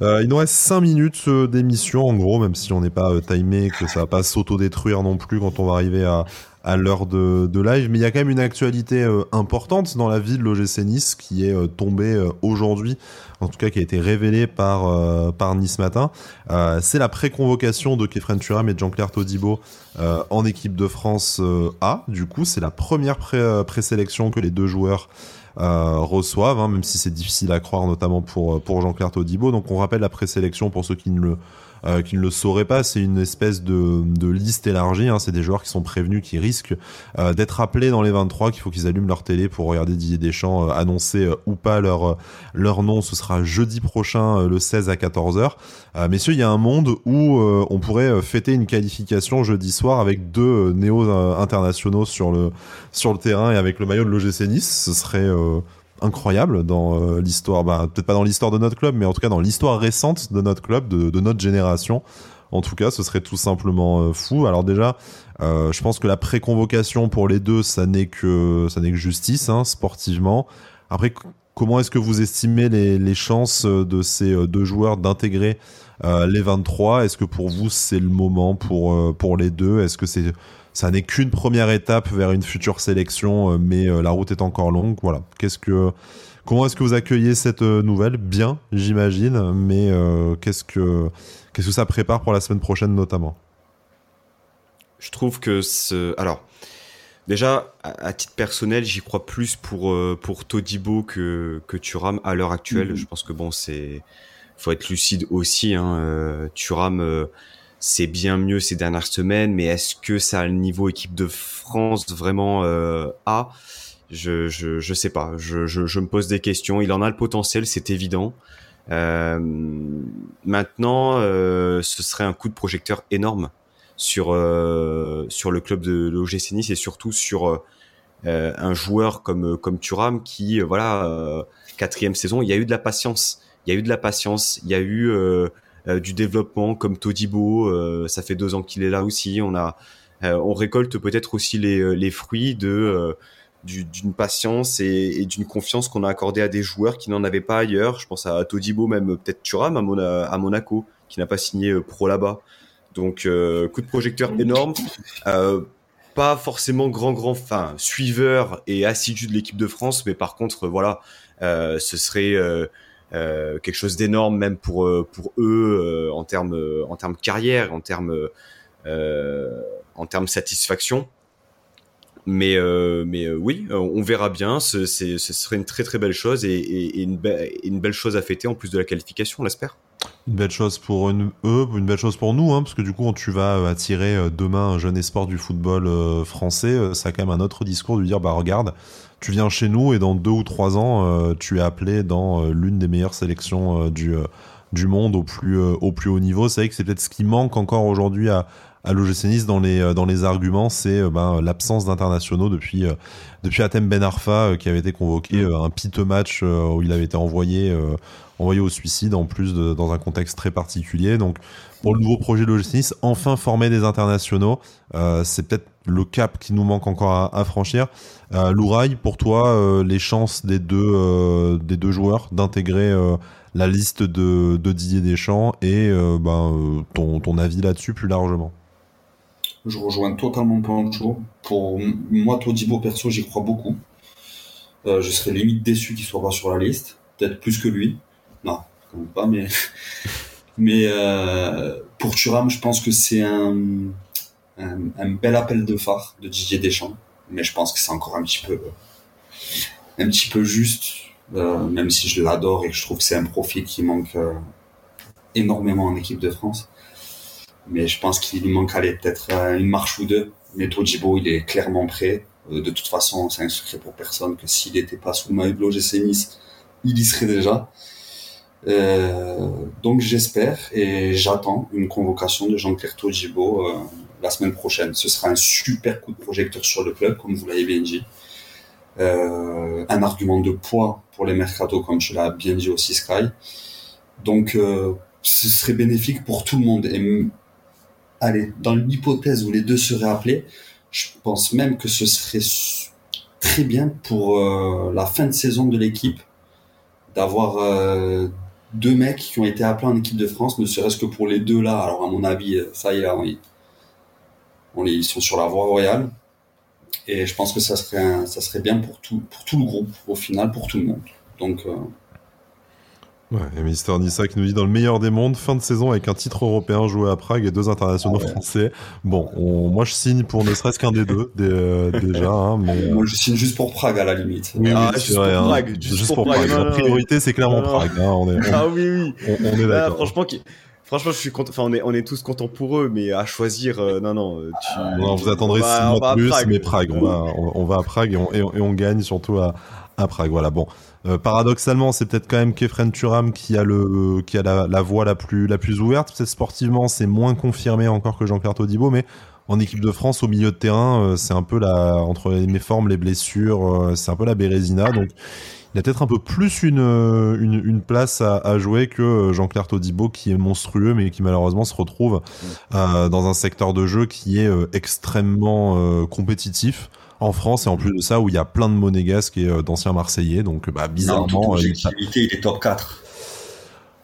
il nous reste 5 minutes d'émission, en gros, même si on n'est pas timé, que ça va pas s'auto-détruire non plus quand on va arriver à, à l'heure de, de, live. Mais il y a quand même une actualité importante dans la vie de l'OGC Nice qui est tombée aujourd'hui en tout cas qui a été révélé par, euh, par Nice Matin. Euh, c'est la pré-convocation de Kefren Turam et Jean-Claire Todibo euh, en équipe de France A. Du coup, c'est la première présélection que les deux joueurs reçoivent, hein, même si c'est difficile à croire, notamment pour, pour Jean-Claire Todibo. Donc on rappelle la présélection pour ceux qui ne le euh, qui ne le sauraient pas, c'est une espèce de, de liste élargie. Hein. C'est des joueurs qui sont prévenus, qui risquent euh, d'être appelés dans les 23, qu'il faut qu'ils allument leur télé pour regarder Didier Deschamps euh, annoncer euh, ou pas leur leur nom. Ce sera jeudi prochain, le 16 à 14h. messieurs, il y a un monde où on pourrait fêter une qualification jeudi soir avec deux néo internationaux sur le sur le terrain et avec le maillot de l'OGC Nice. Ce serait incroyable dans euh, l'histoire, bah, peut-être pas dans l'histoire de notre club, mais en tout cas dans l'histoire récente de notre club, de, notre génération. En tout cas, ce serait tout simplement euh, fou. Alors déjà, euh, je pense que la préconvocation pour les deux, ça n'est que ça justice, hein, sportivement. Après, comment est-ce que vous estimez les chances de ces deux joueurs d'intégrer les 23 Est-ce que pour vous c'est le moment pour pour les deux? Est-ce que c'est ça n'est qu'une première étape vers une future sélection, euh, mais euh, la route est encore longue? Voilà. Qu'est-ce que, comment est-ce que vous accueillez cette euh, nouvelle? Bien, j'imagine, mais qu'est-ce que, qu'est-ce que ça prépare pour la semaine prochaine notamment? Je trouve que ce, alors. Déjà, à, titre personnel, j'y crois plus pour pour Todibo que que Turam à l'heure actuelle. Mm-hmm. Je pense que bon, c'est faut être lucide aussi. Hein. Turam, c'est bien mieux ces dernières semaines, mais est-ce que ça a le niveau équipe de France vraiment euh, A? Je, je, je sais pas. Je, me pose des questions. Il en a le potentiel, c'est évident. Euh, maintenant, euh, ce serait un coup de projecteur énorme sur euh, le club de l'OGC Nice et surtout sur euh, un joueur comme comme Thuram qui voilà quatrième saison. Il y a eu de la patience. Il y a eu de la patience. Il y a eu euh, du développement comme Todibo, euh, ça fait deux ans qu'il est là aussi. On a, euh, on récolte peut-être aussi les, les fruits de d'une patience et, d'une confiance qu'on a accordé à des joueurs qui n'en avaient pas ailleurs. Je pense à Todibo, même peut-être Thuram à, Monaco, qui n'a pas signé pro là-bas. Donc coup de projecteur énorme. pas forcément grand grand fin suiveur et assidu de l'équipe de France, mais par contre voilà, ce serait euh, quelque chose d'énorme même pour euh, pour eux euh, en termes en termes carrière, en termes en termes satisfaction. Mais mais oui, on verra bien. Ce, ce serait une très très belle chose et, et, une, une, belle chose à fêter en plus de la qualification, on l'espère. Une belle chose pour eux, une belle chose pour nous, hein, parce que du coup, quand tu vas attirer demain un jeune espoir du football français, ça a quand même un autre discours de dire bah regarde, tu viens chez nous et dans deux ou trois ans, euh, tu es appelé dans euh, l'une des meilleures sélections euh, du, du monde au plus, au plus haut niveau. C'est vrai que c'est peut-être ce qui manque encore aujourd'hui à, à l'OGC Nice dans les, dans les arguments, c'est ben, l'absence d'internationaux depuis, depuis Atem Ben Arfa qui avait été convoqué un piteux match où il avait été envoyé, envoyé au suicide en plus de, dans un contexte très particulier. Donc pour le nouveau projet de l'OGC Nice, enfin former des internationaux, c'est peut-être le cap qui nous manque encore à, à franchir. Euh, Louraï, pour toi, euh, les chances des deux, euh, des deux joueurs d'intégrer euh, la liste de, de, Didier Deschamps et ben, ton, ton avis là-dessus plus largement? Je rejoins totalement Pancho. Pour moi, Todibo, perso, j'y crois beaucoup. je serais limite déçu qu'il soit pas sur la liste. Peut-être plus que lui. Non, pas, mais... *laughs* mais pour Thuram, je pense que c'est un un, bel appel de phare de Didier Deschamps, mais je pense que c'est encore un petit peu, un petit peu juste, euh, même si je l'adore et que je trouve que c'est un profil qui manque euh, énormément en équipe de France. Mais je pense qu'il lui manque peut-être euh, une marche ou deux. Mais Todibo, il est clairement prêt. de toute façon, c'est un secret pour personne que s'il n'était pas sous le maillot de Nice, il y serait déjà. donc j'espère et j'attends une convocation de Jean-Claire Todibo la semaine prochaine. Ce sera un super coup de projecteur sur le club, comme vous l'avez bien dit. Euh, un argument de poids pour les mercato, comme tu l'as bien dit aussi, Sky. Donc, euh, ce serait bénéfique pour tout le monde. Allez, dans l'hypothèse où les deux seraient appelés, je pense même que ce serait très bien pour euh, la fin de saison de l'équipe d'avoir euh, deux mecs qui ont été appelés en équipe de France, ne serait-ce que pour les deux là. Alors à mon avis, ça y est, ils sont sur la voie royale. Et je pense que ça serait, bien pour tout, le groupe, au final, pour tout le monde. Donc, euh, Ouais, et Mister Nissa qui nous dit dans le meilleur des mondes, fin de saison avec un titre européen joué à Prague et deux internationaux ah français. Bon, moi je signe pour ne serait-ce qu'un des deux euh, déjà. Hein, mais... Moi je signe juste pour Prague à la limite. Oui, ah, juste, pour hein. Prague, juste, pour Prague. La priorité c'est clairement Prague. Hein, on est, ah oui, oui. On, est d'accord. franchement, Franchement, je suis content. Enfin, on est, on est tous contents pour eux, mais à choisir, euh, non, non. Tu... Non, vous attendrez six mois plus, mais Prague, on va, on, va à Prague et on, et on, gagne surtout à, à Prague. Voilà, bon. Euh, paradoxalement, c'est peut-être quand même Kefren Turam qui a le qui a la, voie la plus la plus ouverte. Peut-être sportivement, c'est moins confirmé encore que Jean-Claire Todibo, mais en équipe de France, au milieu de terrain, euh, c'est un peu la entre les méformes, les blessures, euh, c'est un peu la Bérésina. Donc, il a peut-être un peu plus une, une, une place à, à, jouer que Jean-Claire Todibo, qui est monstrueux, mais qui malheureusement se retrouve dans un secteur de jeu qui est extrêmement compétitif en France et en plus de ça où il y a plein de monégasques et euh, d'anciens Marseillais. Donc bah, bizarrement, euh, il, est top 4.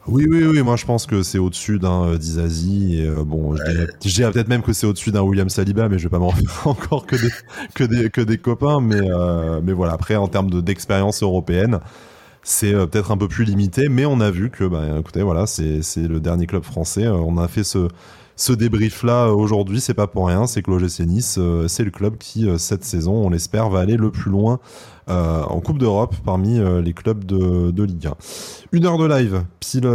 Oui, oui, oui, moi je pense que c'est au-dessus d'un euh, Dizazi. Et, bon, je dirais, peut-être même que c'est au-dessus d'un William Saliba, mais je vais pas m'en *laughs* faire encore que des, que des, que des copains. Mais, mais voilà, après, en termes d'expérience européenne, c'est peut-être un peu plus limité. Mais on a vu que, bah, écoutez, voilà, c'est le dernier club français. on a fait ce, ce débrief-là euh, aujourd'hui, c'est pas pour rien, c'est que l'OGC Nice, euh, c'est le club qui, euh, cette saison, on l'espère, va aller le plus loin en Coupe d'Europe parmi les clubs de, Ligue 1. Une heure de live, pile,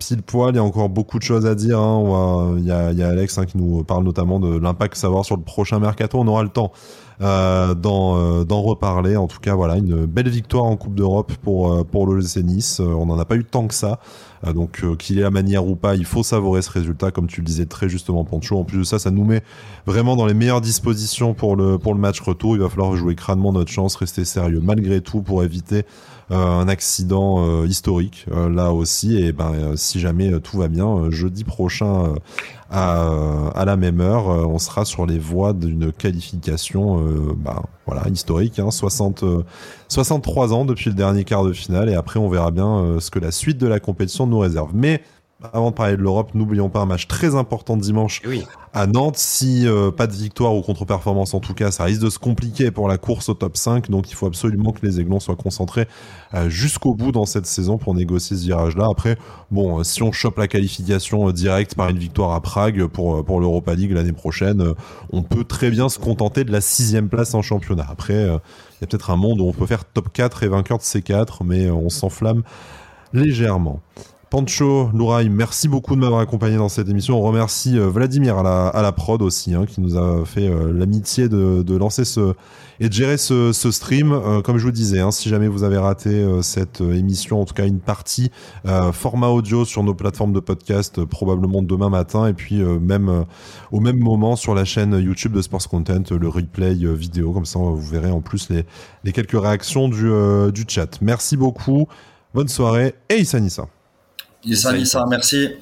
pile poil, il y a encore beaucoup de choses à dire. Hein. Il y, a, Alex hein, qui nous parle notamment de l'impact savoir sur le prochain mercato. On aura le temps d'en reparler. En tout cas, voilà, une belle victoire en Coupe d'Europe pour, pour l'OGC Nice. on n'en a pas eu tant que ça. Euh, donc euh, qu'il ait la manière ou pas, il faut savourer ce résultat, comme tu le disais très justement Pancho. En plus de ça, ça nous met vraiment dans les meilleures dispositions pour le, pour le match retour. Il va falloir jouer crânement notre chance, rester sérieux malgré tout pour éviter un accident historique là aussi. Et ben si jamais tout va bien, jeudi prochain à, la même heure, on sera sur les voies d'une qualification bah, voilà, historique, hein, 60, 63 ans depuis le dernier quart de finale, et après on verra bien ce que la suite de la compétition nous réserve. Mais avant de parler de l'Europe, n'oublions pas un match très important dimanche oui. à Nantes. Si euh, pas de victoire ou contre-performance en tout cas, ça risque de se compliquer pour la course au top 5. Donc il faut absolument que les Aiglons soient concentrés euh, jusqu'au bout dans cette saison pour négocier ce virage-là. Après, bon, euh, si on chope la qualification directe par une victoire à Prague pour, pour l'Europa League l'année prochaine, on peut très bien se contenter de la sixième place en championnat. Après, il y a peut-être un monde où on peut faire top 4 et vainqueur de C4, mais on s'enflamme légèrement. Pancho, Louraï, merci beaucoup de m'avoir accompagné dans cette émission. On remercie euh, Vladimir à la, prod aussi, hein, qui nous a fait euh, l'amitié de, lancer ce et de gérer ce, stream. Euh, comme je vous disais, hein, si jamais vous avez raté cette émission, en tout cas une partie, format audio sur nos plateformes de podcast, probablement demain matin, et puis même au même moment sur la chaîne YouTube de Sports Content, le replay vidéo, comme ça vous verrez en plus les, quelques réactions du, du chat. Merci beaucoup, bonne soirée et Issa. Issa merci.